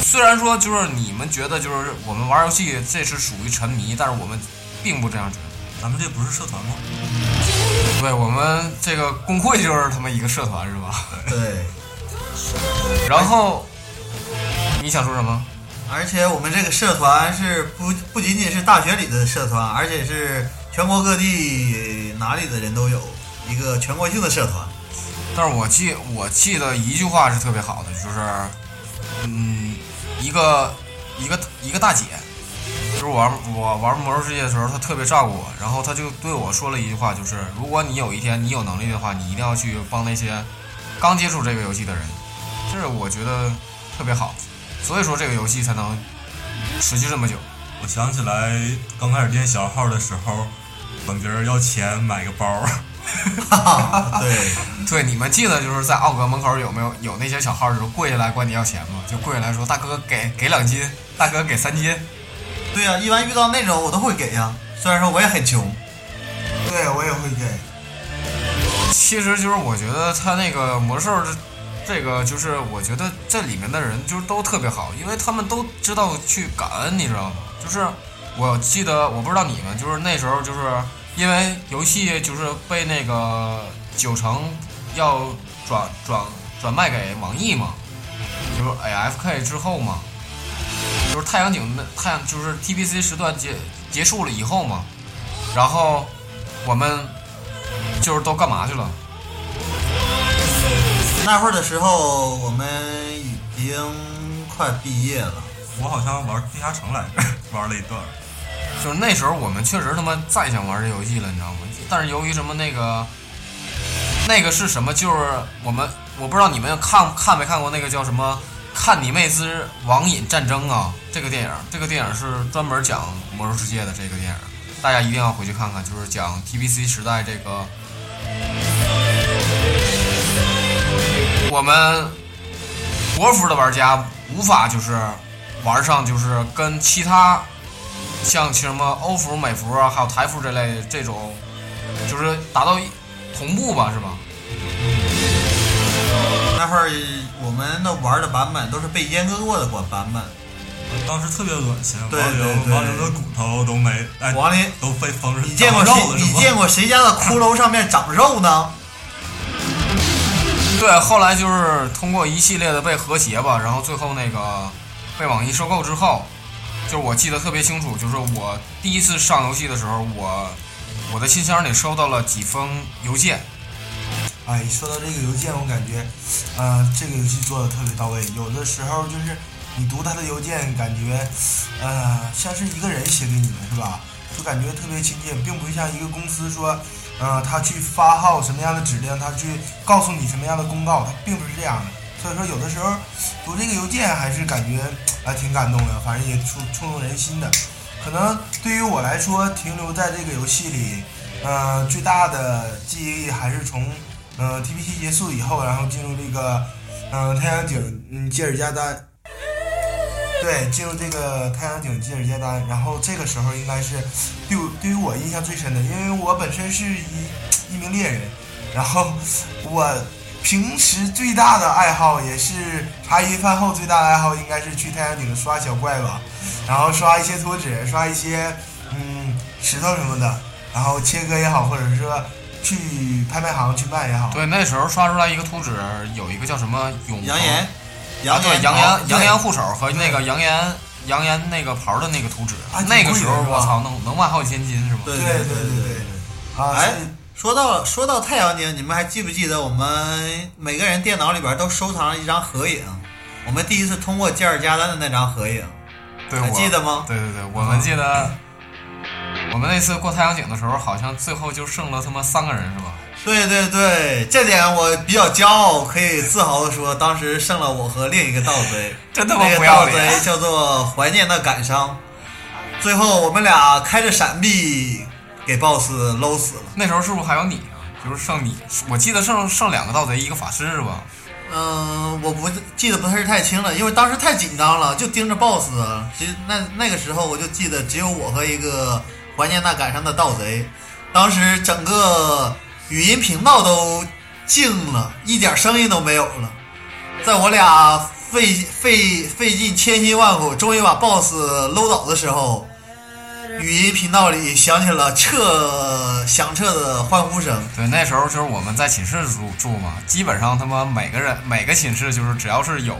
虽然说就是你们觉得就是我们玩游戏这是属于沉迷，但是我们并不这样觉得。咱们这不是社团吗？对我们这个工会就是他妈一个社团是吧？对，然后你想说什么？而且我们这个社团是不不仅仅是大学里的社团，而且是全国各地哪里的人都有一个全国性的社团。但是我记我记得一句话是特别好的，就是嗯，一个一个一个大姐，就是玩我玩魔兽世界的时候，她特别照顾我，然后她就对我说了一句话，就是如果你有一天你有能力的话，你一定要去帮那些刚接触这个游戏的人，这是我觉得特别好，所以说这个游戏才能持续这么久。我想起来刚开始练小号的时候，管别人要钱买个包，对，对，你们记得就是在奥格门口有没有有那些小号，就是跪下来管你要钱吗？就跪下来说：“大哥给给两斤，大哥给三斤。对呀、一般遇到那种我都会给呀、虽然说我也很穷。对，我也会给。”其实就是我觉得他那个魔兽这这个就是我觉得这里面的人就是都特别好，因为他们都知道去感恩，你知道吗？就是我记得我不知道你们就是那时候就是因为游戏就是被那个九成要转转转卖给网易嘛，就是 AFK 之后嘛，就是太阳井的太阳就是 TBC 时段结结束了以后嘛，然后我们就是都干嘛去了？那会儿的时候，我们已经快毕业了。我好像玩地下城来着，玩了一段儿。就是那时候我们确实他妈再想玩这游戏了，你知道吗？但是由于什么那个，那个是什么？就是我们我不知道你们看看没看过那个叫什么《看你妹之网瘾战争》啊？这个电影，这个电影是专门讲魔兽世界的这个电影，大家一定要回去看看，就是讲 TBC 时代这个我们国服的玩家无法就是玩上就是跟其他像什么欧服、美服啊，还有台服这类这种，就是达到一同步吧，是吧？那会儿我们的玩的版本都是被阉割过的版版本。当时特别恶心，对亡灵对对亡灵的骨头都没，哎，王林，都被封着。你见过谁你见过谁家的骷髅上面长肉呢？对，后来就是通过一系列的被和谐吧，然后最后那个被网易收购之后，就是我记得特别清楚，就是我第一次上游戏的时候，我我的信箱里收到了几封邮件，哎，说到这个邮件，我感觉，呃，这个游戏做的特别到位。有的时候就是你读他的邮件，感觉，呃，像是一个人写给你的，是吧？就感觉特别亲切，并不像一个公司说，呃，他去发号什么样的指令，他去告诉你什么样的公告，他并不是这样的。所以说，有的时候读这个邮件还是感觉还、挺感动的，反正也触触动人心的。可能对于我来说，停留在这个游戏里，呃，最大的记忆还是从呃 TPT 结束以后，然后进入这个呃太阳井嗯吉尔加丹，对，进入这个太阳井吉尔接单，然后这个时候应该是对我对于我印象最深的，因为我本身是一一名猎人，然后我平时最大的爱好也是茶余饭后最大的爱好应该是去太阳井刷小怪吧，然后刷一些图纸，刷一些嗯石头什么的，然后切割也好，或者是说去拍卖行去卖也好。对，那时候刷出来一个图纸，有一个叫什么永扬言，啊，对，扬言扬哦言扬对言护手和那个扬言扬言那个袍的那个图纸啊，那个时候我操，能能卖好几千斤是吧？对对对对对啊，哎是说到说到太阳镜，你们还记不记得我们每个人电脑里边都收藏了一张合影？我们第一次通过吉尔加丹的那张合影，对，还我记得吗？对对对，我们记得，我们那次过太阳井的时候，好像最后就剩了他妈三个人是吧？对对对，这点我比较骄傲，可以自豪的说，当时剩了我和另一个盗贼，真他妈那个盗！贼叫做怀念的感伤。最后我们俩开着闪避给 BOSS 搂死了。那时候是不是还有你啊？就是剩你，我记得剩剩两个盗贼，一个法师是吧？嗯，我不记得不是太清了，因为当时太紧张了，就盯着 BOSS。其实那那个时候我就记得只有我和一个怀念那感伤的盗贼，当时整个语音频道都静了，一点声音都没有了。在我俩费费费尽千辛万苦，终于把 BOSS 搂倒的时候，语音频道里响起了彻响彻的欢呼声。对，那时候就是我们在寝室住住嘛，基本上他妈每个人每个寝室就是只要是有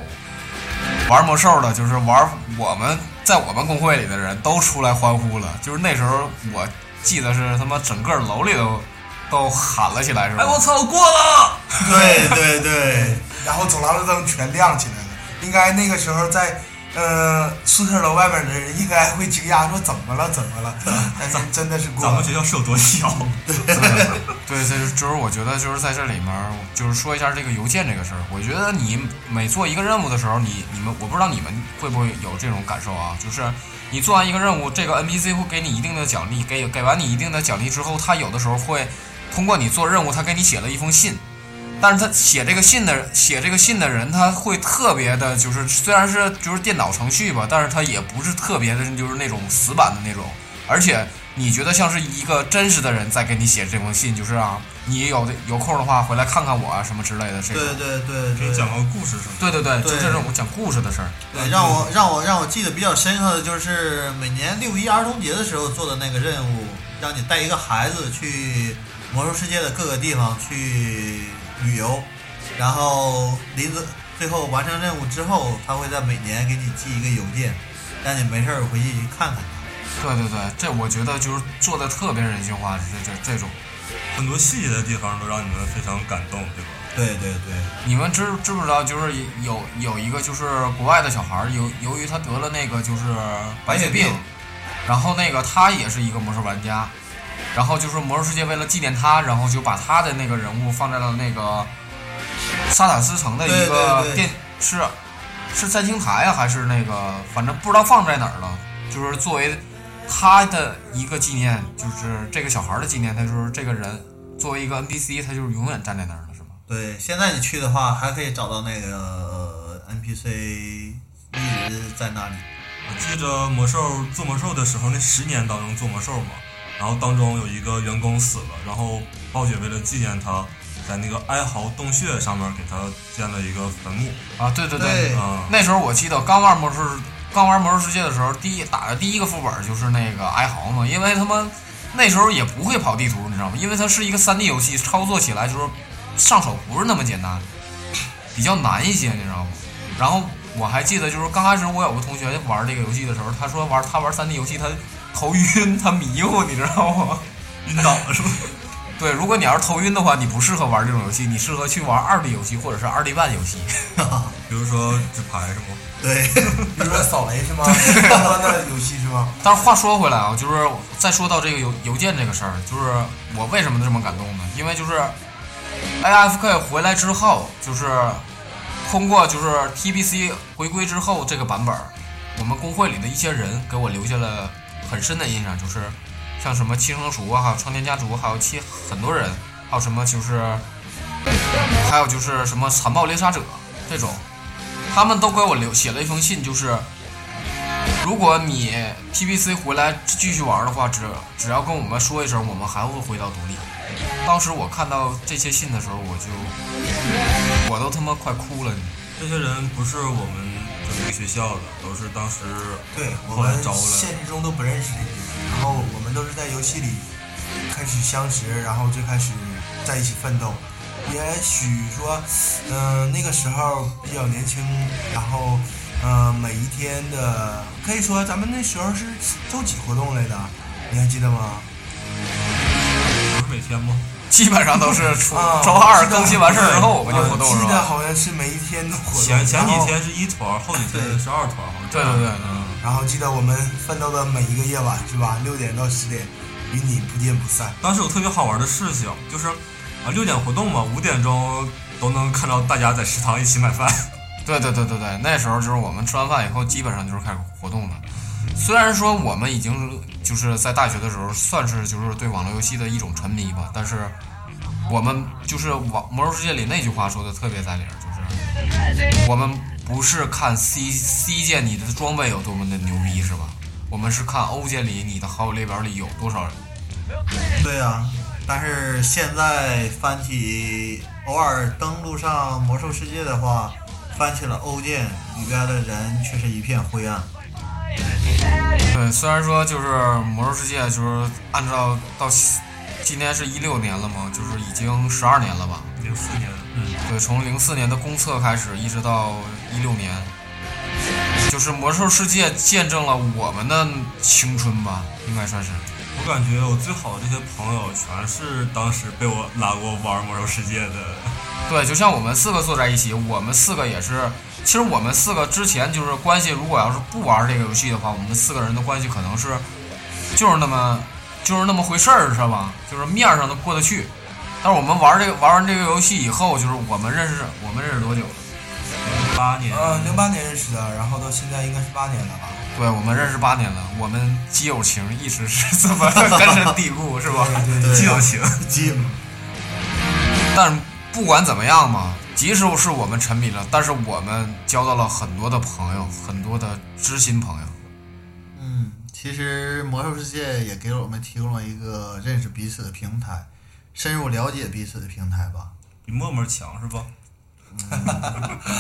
玩魔兽的，就是玩我们在我们公会里的人都出来欢呼了。就是那时候我记得是他妈整个楼里都都喊了起来，是吧？哎我操，过了！对对对。然后走廊的灯全亮起来了。应该那个时候在呃宿舍楼外面的人应该会惊讶说怎么了怎么了？但是真的是过了咱们学校是有多小？对，这就是就是我觉得就是在这里面，就是说一下这个邮件这个事儿。我觉得你每做一个任务的时候，你你们我不知道你们会不会有这种感受啊？就是你做完一个任务，这个 NPC 会给你一定的奖励，给给完你一定的奖励之后，他有的时候会通过你做任务，他给你写了一封信。但是他写这个信的写这个信的人，他会特别的，就是虽然是就是电脑程序吧，但是他也不是特别的，就是那种死板的那种，而且你觉得像是一个真实的人在给你写这封信，就是啊，你有的有空的话回来看看我啊什么之类的这种。对对对对，给你讲个故事什么的。对对对，就对这种讲故事的事儿。对，让我让我让我记得比较深刻的就是每年六一儿童节的时候做的那个任务，让你带一个孩子去魔兽世界的各个地方去旅游，然后临走最后完成任务之后，他会在每年给你寄一个邮件，让你没事儿回去看看他。对对对，这我觉得就是做的特别人性化，这这这种。很多细节的地方都让你们非常感动，对吧？对对对，你们知知不知道？就是有有一个就是国外的小孩儿，由由于他得了那个就是白血病白血病，然后那个他也是一个魔兽玩家，然后就是魔兽世界为了纪念他，然后就把他的那个人物放在了那个萨塔斯城的一对对对个电是是三星台啊，还是那个反正不知道放在哪儿了，就是作为他的一个纪念，就是这个小孩儿的纪念，他就是这个人作为一个 NPC，他就是永远站在那儿了，是吗？对，现在你去的话，还可以找到那个、呃、NPC 一直在那里。我记着魔兽做魔兽的时候，那十年当中做魔兽嘛，然后当中有一个员工死了，然后暴雪为了纪念他，在那个哀嚎洞穴上面给他建了一个坟墓。啊，对对对嗯、那时候我记得刚玩魔兽，刚玩魔兽世界的时候，第一打的第一个副本就是那个哀嚎嘛，因为他们那时候也不会跑地图，你知道吗？因为它是一个三 D 游戏，操作起来就是上手不是那么简单，比较难一些，你知道吗？然后我还记得就是刚开始我有个同学玩这个游戏的时候，他说玩他玩三 D 游戏他头晕，他迷糊，你知道吗？晕倒了是吧？对，如果你要是头晕的话，你不适合玩这种游戏，你适合去玩二 D 游戏或者是二 D 半游戏。比如说纸牌是吗？对，比如说扫雷是吗？相关的游戏是吗？但是话说回来啊，就是再说到这个邮邮件这个事儿，就是我为什么这么感动呢？因为就是 AFK 回来之后，就是通过就是 TBC 回归之后这个版本儿，我们工会里的一些人给我留下了很深的印象，就是像什么七成熟啊，还有创天家族，还有其很多人，还有什么就是还有就是什么残暴猎杀者这种，他们都给我留写了一封信，就是。如果你 TBC 回来继续玩的话，只只要跟我们说一声，我们还会回到独立。当时我看到这些信的时候，我就我都他妈快哭了。这些人不是我们就一个学校的，都是当时对我们现实中都不认识然后我们都是在游戏里开始相识，然后最开始在一起奋斗。也许说，嗯、那个时候比较年轻，然后，嗯、每一天的可以说咱们那时候是周几活动来的，你还记得吗？不是每天吗？基本上都是初啊，周二更新完事儿之后我们就活动啊记得？好像是每一天都活动。前前几天是一团，后几天是二团，好像对对对嗯，然后记得我们奋斗的每一个夜晚是吧？六点到十点，与你不见不散。当时有特别好玩的事情，就是啊六点活动嘛，五点钟都能看到大家在食堂一起买饭。对对对对对，那时候就是我们吃完饭以后，基本上就是开始活动的。虽然说我们已经就是在大学的时候，算是就是对网络游戏的一种沉迷吧，但是我们就是网魔兽世界里那句话说的特别在理儿，就是我们不是看 C C 键你的装备有多么的牛逼，是吧？我们是看欧键里你的好友列表里有多少人。对呀、但是现在翻起偶尔登录上魔兽世界的话，翻起了欧键里边的人却是一片灰暗。对，虽然说就是魔兽世界，就是按照到今年是一六年了嘛，就是已经十二年了吧？零四年，嗯，对，从零四年的公测开始，一直到一六年，就是魔兽世界见证了我们的青春吧，应该算是。我感觉我最好的这些朋友全是当时被我拉过玩魔兽世界的。对，就像我们四个坐在一起，我们四个也是。其实我们四个之前就是关系，如果要是不玩这个游戏的话，我们四个人的关系可能是就是那么就是那么回事儿，知道吧？就是面儿上都过得去。但是我们玩这个玩完这个游戏以后，就是我们认识我们认识多久了？八年，呃，零八年认识的，然后到现在应该是八年了吧？对，我们认识八年了，我们基友情一直是这么 根深蒂固，是吧？对对基友情，基但不管怎么样嘛，即使是我们沉迷了，但是我们交到了很多的朋友，很多的知心朋友。嗯，其实魔兽世界也给我们提供了一个认识彼此的平台，深入了解彼此的平台吧。比陌陌强是吧？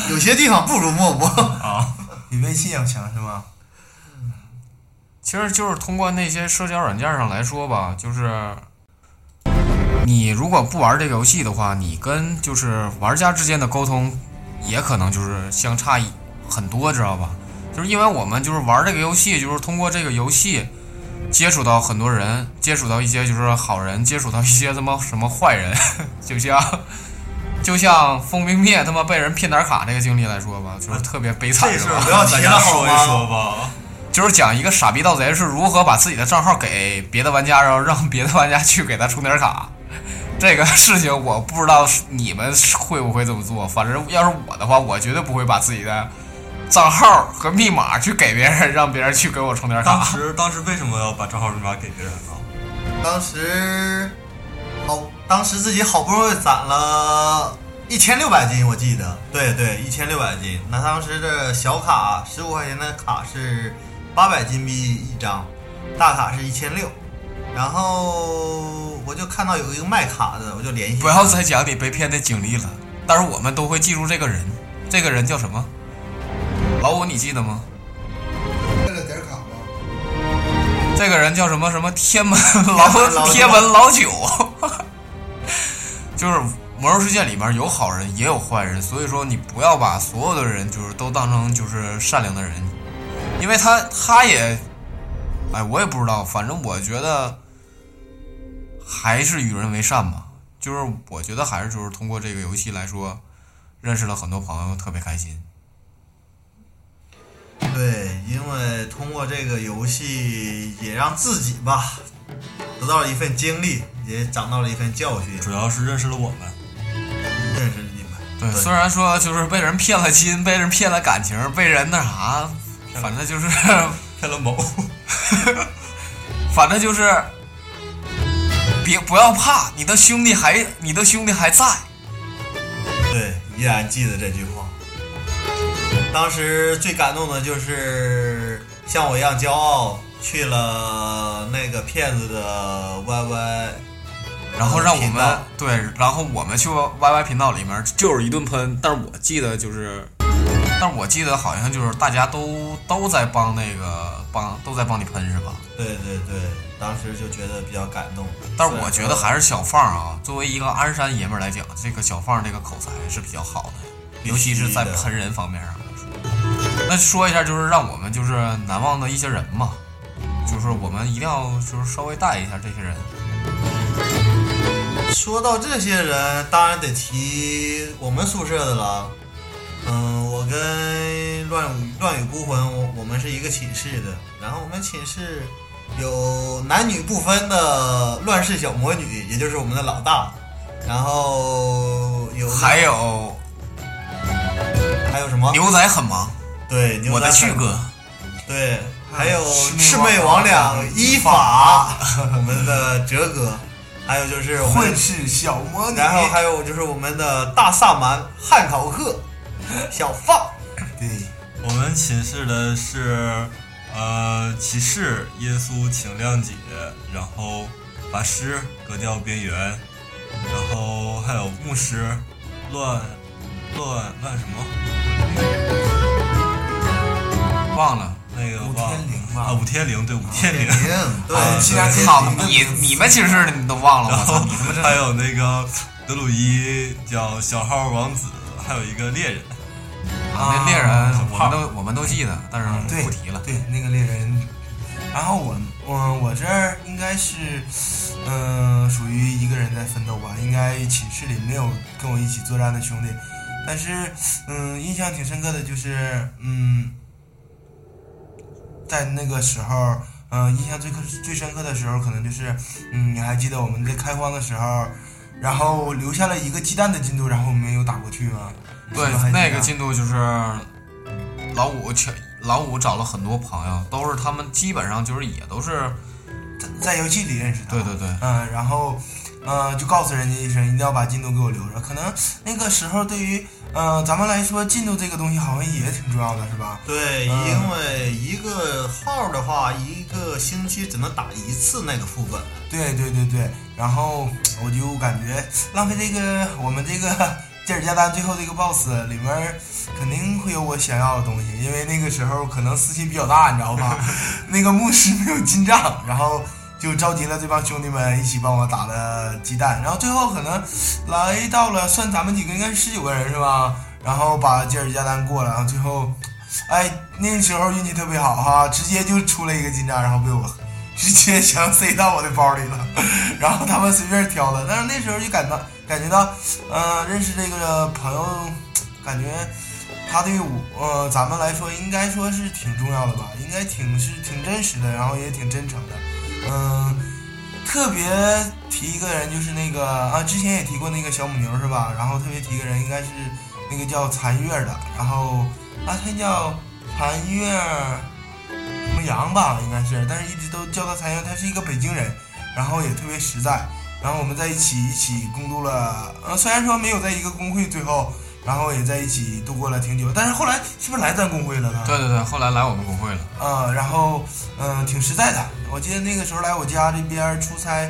有些地方不如陌陌。啊，比微信要强是吗？其实就是通过那些社交软件上来说吧，就是你如果不玩这个游戏的话，你跟就是玩家之间的沟通也可能就是相差很多，知道吧？就是因为我们就是玩这个游戏，就是通过这个游戏接触到很多人，接触到一些就是好人，接触到一些他妈什么坏人，就像就像风冰灭他妈被人骗点卡这个经历来说吧，就是特别悲惨，是吧这事儿不？要提了？说一说吧。就是讲一个傻逼盗贼是如何把自己的账号给别的玩家，然后让别的玩家去给他充点卡。这个事情我不知道是你们会不会这么做，反正要是我的话，我绝对不会把自己的账号和密码去给别人，让别人去给我充点卡当。时当时为什么要把账号密码给别人呢？当时好，当时自己好不容易攒了一千六百金，我记得，对对，一千六百金。那当时的小卡十五块钱的卡是八百金币一张，大卡是一千六。然后我就看到有一个卖卡的，我就联系。不要再讲你被骗的经历了，但是我们都会记住这个人，这个人叫什么？老五，你记得吗？为了点卡吗？这个人叫什么什么天门老天门老九，就是魔兽世界里面有好人也有坏人，所以说你不要把所有的人就是都当成就是善良的人，因为他他也，哎，我也不知道，反正我觉得还是与人为善吧。就是我觉得还是就是通过这个游戏来说，认识了很多朋友，特别开心。对，因为通过这个游戏，也让自己吧得到了一份经历，也长到了一份教训，主要是认识了我们。认识你们。对，对虽然说就是被人骗了金，被人骗了感情，被人那啥，反正就是，骗了某，反正就是，别不要怕，你的兄弟还你的兄弟还在。对，依然记得这句话。当时最感动的就是像我一样骄傲，去了那个骗子的 YY，然后让我们对，然后我们去 YY 频道里面就是一顿喷，但是我记得就是但我记得好像就是大家都都在帮那个帮都在帮你喷是吧？对对对，当时就觉得比较感动。但是我觉得还是小放啊，作为一个鞍山爷们儿来讲，这个小放这个口才是比较好的，尤其是在喷人方面上来说。那说一下，就是让我们就是难忘的一些人嘛，就是我们一定要就是稍微带一下这些人。说到这些人，当然得提我们宿舍的了。嗯，我跟乱语乱语孤魂，我我们是一个寝室的。然后我们寝室有男女不分的乱世小魔女，也就是我们的老大。然后有还有还有什么？牛仔很忙，对，牛我的仔旭哥。对，还有魑魑魅魍魉依法，我们的哲哥，还有就是混世小魔女，然后还有就是我们的大萨满汉考克小放，对，我们寝室的是，呃，骑士耶稣请谅解，然后法师格调边缘，然后还有牧师乱乱乱什么忘了。那个啊，五天灵对五天灵，对操你你们寝室的你都忘了，然后！还有那个德鲁伊叫小号王子，还有一个猎人，那猎人我们都我们都记得，但是对不提了。对，那个猎人。然后我我我这儿应该是，嗯、属于一个人在奋斗吧。应该寝室里没有跟我一起作战的兄弟，但是嗯，印象挺深刻的就是嗯，在那个时候，嗯、印象最刻最深刻的时候，可能就是嗯，你还记得我们在开荒的时候，然后留下了一个鸡蛋的进度，然后没有打过去吗？对那个进度就是老五全老五找了很多朋友，都是他们基本上就是也都是在在游戏里认识的。对对对嗯，然后，呃，就告诉人家一声，一定要把进度给我留着。可能那个时候对于，呃，咱们来说，进度这个东西好像也挺重要的，是吧？对，嗯因为一个号的话，一个星期只能打一次那个副本。对对对对。然后我就感觉浪费这个我们这个吉尔加丹最后这个 BOSS 里面肯定会有我想要的东西，因为那个时候可能私心比较大，你知道吧？那个牧师没有进账，然后就召集了这帮兄弟们一起帮我打了鸡蛋，然后最后可能来到了算咱们几个应该是十九个人是吧？然后把吉尔加丹过了，然后最后，哎，那时候运气特别好哈，直接就出了一个金章，然后被我直接想塞到我的包里了，然后他们随便挑的，但是那时候就感到感觉到，呃，认识这个朋友，感觉他对我呃咱们来说应该说是挺重要的吧，应该挺是挺真实的，然后也挺真诚的，嗯、特别提一个人就是那个啊，之前也提过那个小母牛是吧？然后特别提一个人应该是那个叫残月的，然后啊他叫残月什么阳吧，应该是，但是一直都叫他残月，他是一个北京人，然后也特别实在，然后我们在一起一起共度了，呃，虽然说没有在一个工会最后，然后也在一起度过了挺久，但是后来是不是来咱工会了呢？对对对，后来来我们工会了。呃，然后嗯、呃挺实在的。我记得那个时候来我家这边出差，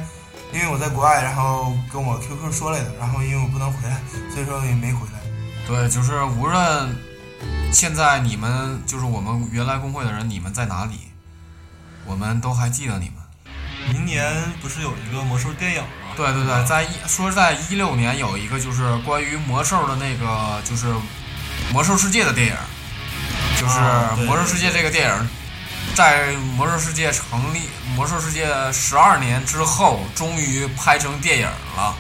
因为我在国外，然后跟我 QQ 说来的，然后因为我不能回来，所以说也没回来。对，就是无论现在你们就是我们原来工会的人，你们在哪里，我们都还记得你们。明年不是有一个魔兽电影吗？对对对，在一说在一六年有一个就是关于魔兽的那个就是魔兽世界的电影，就是魔兽世界这个电影，在魔兽世界成立魔兽世界十二年之后，终于拍成电影了。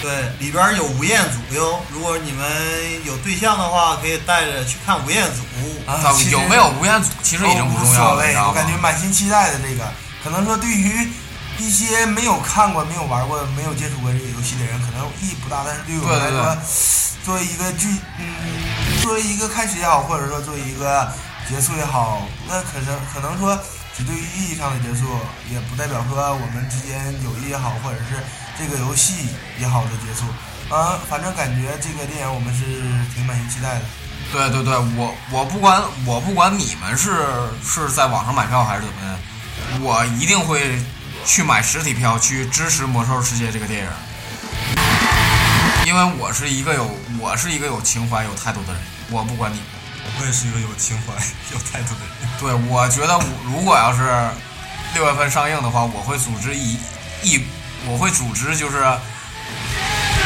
对，里边有吴彦祖哟。如果你们有对象的话，可以带着去看吴彦祖。啊有没有吴彦祖其实已经不重要了，我感觉？满心期待的这个，可能说对于一些没有看过、没有玩过、没有接触过这个游戏的人，可能意义不大。但是对于我们来说，作为一个剧，嗯，作为一个开始也好，或者说作为一个结束也好，那可能可能说只对于意义上的结束，也不代表说我们之间友谊也好，或者是这个游戏也好的结束。啊，反正感觉这个电影我们是挺满心期待的。对对对，我我不管我不管你们是是在网上买票还是怎么的，我一定会去买实体票去支持《魔兽世界》这个电影，因为我是一个有我是一个有情怀有态度的人，我不管你们。我也是一个有情怀、有态度的人。对，我觉得我如果要是六月份上映的话，我会组织一一，我会组织就是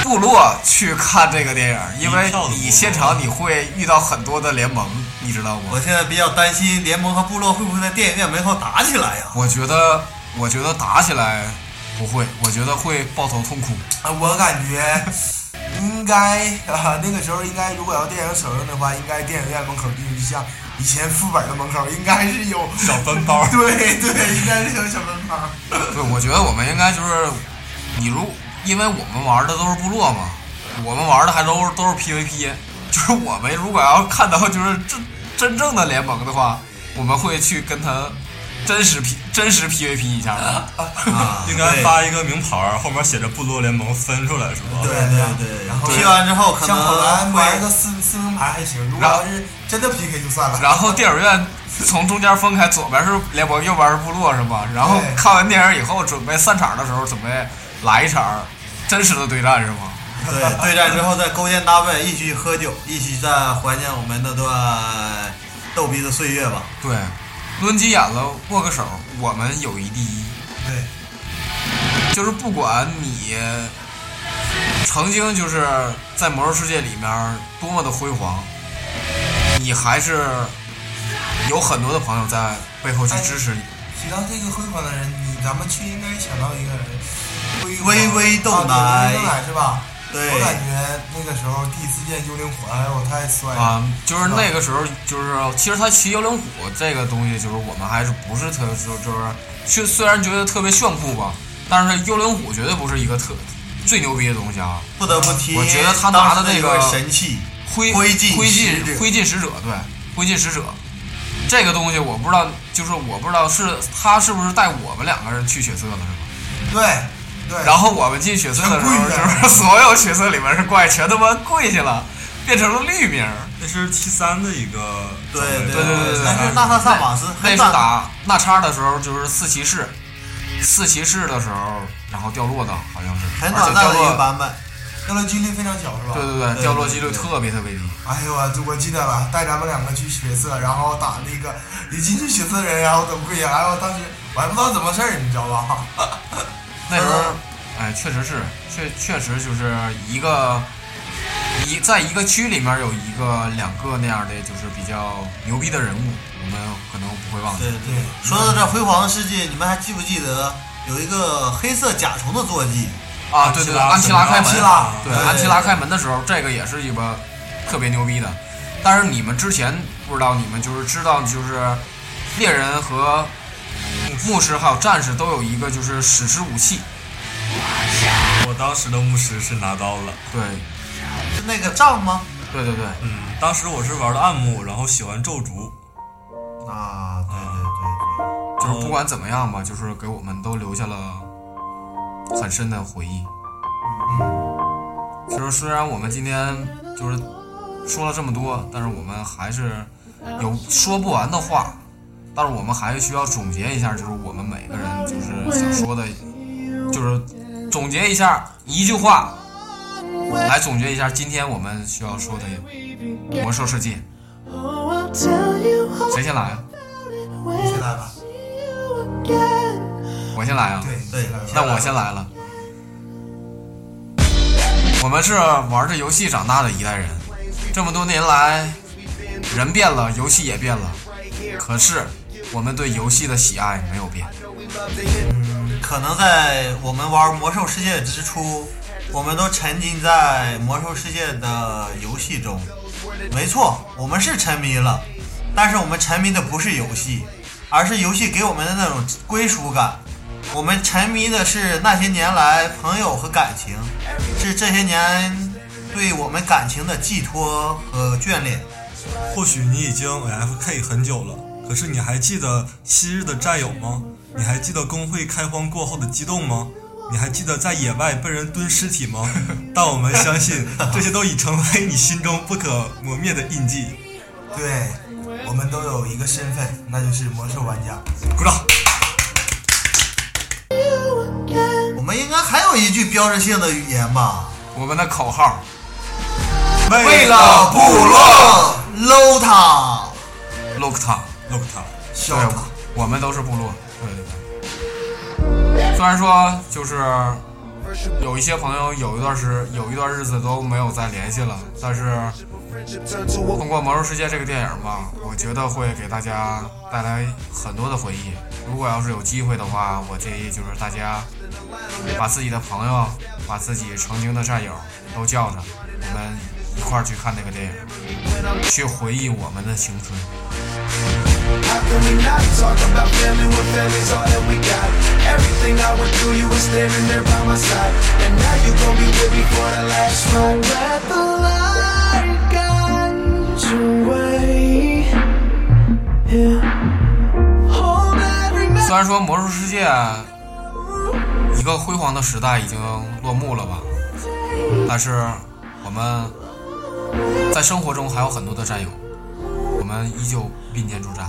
部落去看这个电影，因为你现场你会遇到很多的联盟，你知道吗？我现在比较担心联盟和部落会不会在电影院门口打起来呀？我觉得，我觉得打起来不会，我觉得会抱头痛哭。啊，我感觉 应该啊，那个时候应该，如果要电影首映的话，应该电影院门口就是像以前副本的门口，应该是有小分包，对对，应该是有小分包。对，我觉得我们应该就是，你如因为我们玩的都是部落嘛，我们玩的还都是都是 PVP，就是我们如果要看到就是真真正的联盟的话，我们会去跟他真实 P 真实 PVP 一下的。啊，应该发一个名牌儿，后面写着“部落联盟”分出来是吧？对对对，然后踢完之后可像跑男能会玩个四四名牌还行，如果然后要是真的 PK 就算了。然后电影院从中间分开，左边是联盟，右边是部落，是吧？然后看完电影以后，准备散场的时候，准备来一场真实的对战，是吗？对对战之后再勾肩搭背，一起喝酒，一起再怀念我们那段逗逼的岁月吧。对，抡起眼了，握个手，我们友谊第一。对，就是不管你曾经就是在魔兽世界里面多么的辉煌，你还是有很多的朋友在背后去支持你。提到这个辉煌的人，你咱们去应该想到一个人，微微豆奶豆奶是吧？对我感觉那个时候第一次见幽灵虎，哎呦，太帅了。啊、就是那个时候，就是其实他骑幽灵虎这个东西，就是我们还是不是特就就是虽虽然觉得特别炫酷吧，但是幽灵虎绝对不是一个特最牛逼的东西啊。不得不提，我觉得他拿的那那个神器，灰灰烬灰烬灰烬使者，对，灰烬使者这个东西我不知道，就是我不知道是他是不是带我们两个人去血色的，是吧？对对，然后我们进血色的时候，就是所有血色里面是怪全他妈跪下了，变成了绿名儿。那是 T 三的一个对对对对对但是纳萨萨瓦斯那是打纳叉的时候，就是四骑士，四骑士的时候，然后掉落的，好像是，很短暂的一个，版本。掉落几率非常小，是吧？对对对，掉落几率特别特别低。哎呦我我记得了，带咱们两个去血色，然后打那个一进去血色人，然后都跪下，然后当时我还不知道怎么事儿，你知道吧？那时候，哎，确实是，确确实就是一个一在一个区里面有一个两个那样的，就是比较牛逼的人物，我们可能不会忘记。对对，说到这辉煌的世界，你们还记不记得有一个黑色甲虫的坐骑？啊，对对对，安安琪拉开门，对安琪拉开门的时候，这个也是一个特别牛逼的。但是你们之前不知道，你们就是知道，就是猎人和牧师还有战士都有一个就是史诗武器，我当时的牧师是拿刀了。对是那个杖吗？对对对，嗯，当时我是玩的暗牧，然后喜欢咒竹，啊，对对对对就是不管怎么样吧，就是给我们都留下了很深的回忆。其实虽然我们今天就是说了这么多，但是我们还是有说不完的话，但是我们还是需要总结一下，就是我们每个人就是想说的，就是总结一下一句话，来总结一下今天我们需要说的魔兽世界。谁先来啊？你先来吧。我先来啊。对对那我先来了。我们是玩着游戏长大的一代人，这么多年来，人变了，游戏也变了，可是我们对游戏的喜爱没有变。嗯，可能在我们玩魔兽世界之初，我们都沉浸在魔兽世界的游戏中。没错，我们是沉迷了，但是我们沉迷的不是游戏，而是游戏给我们的那种归属感。我们沉迷的是那些年来朋友和感情，是这些年对我们感情的寄托和眷恋。或许你已经 F K 很久了，可是你还记得昔日的战友吗？你还记得工会开荒过后的激动吗？你还记得在野外被人蹲尸体吗？但我们相信，这些都已成为你心中不可磨灭的印记。对，我们都有一个身份，那就是魔兽玩家。鼓掌！我们应该还有一句标志性的语言吧？我们的口号，为了部落，搂他，look 他，look 他，笑对他。，我们都是部落，对对对。虽然说就是有一些朋友有一段时有一段日子都没有再联系了，但是通过《魔兽世界》这个电影吧，我觉得会给大家带来很多的回忆。如果要是有机会的话，我建议就是大家把自己的朋友、把自己曾经的战友都叫上，我们一块儿去看那个电影，去回忆我们的青春。How can we not talk about family when family's all that we got? Everything I went through, you were standing there by my side. And now you gon' be with me for the last ride. Let the light guide your way. Yeah. Hold every 虽然说《魔兽世界》一个辉煌的时代已经落幕了吧，但是我们在生活中还有很多的战友，我们依旧并肩作战，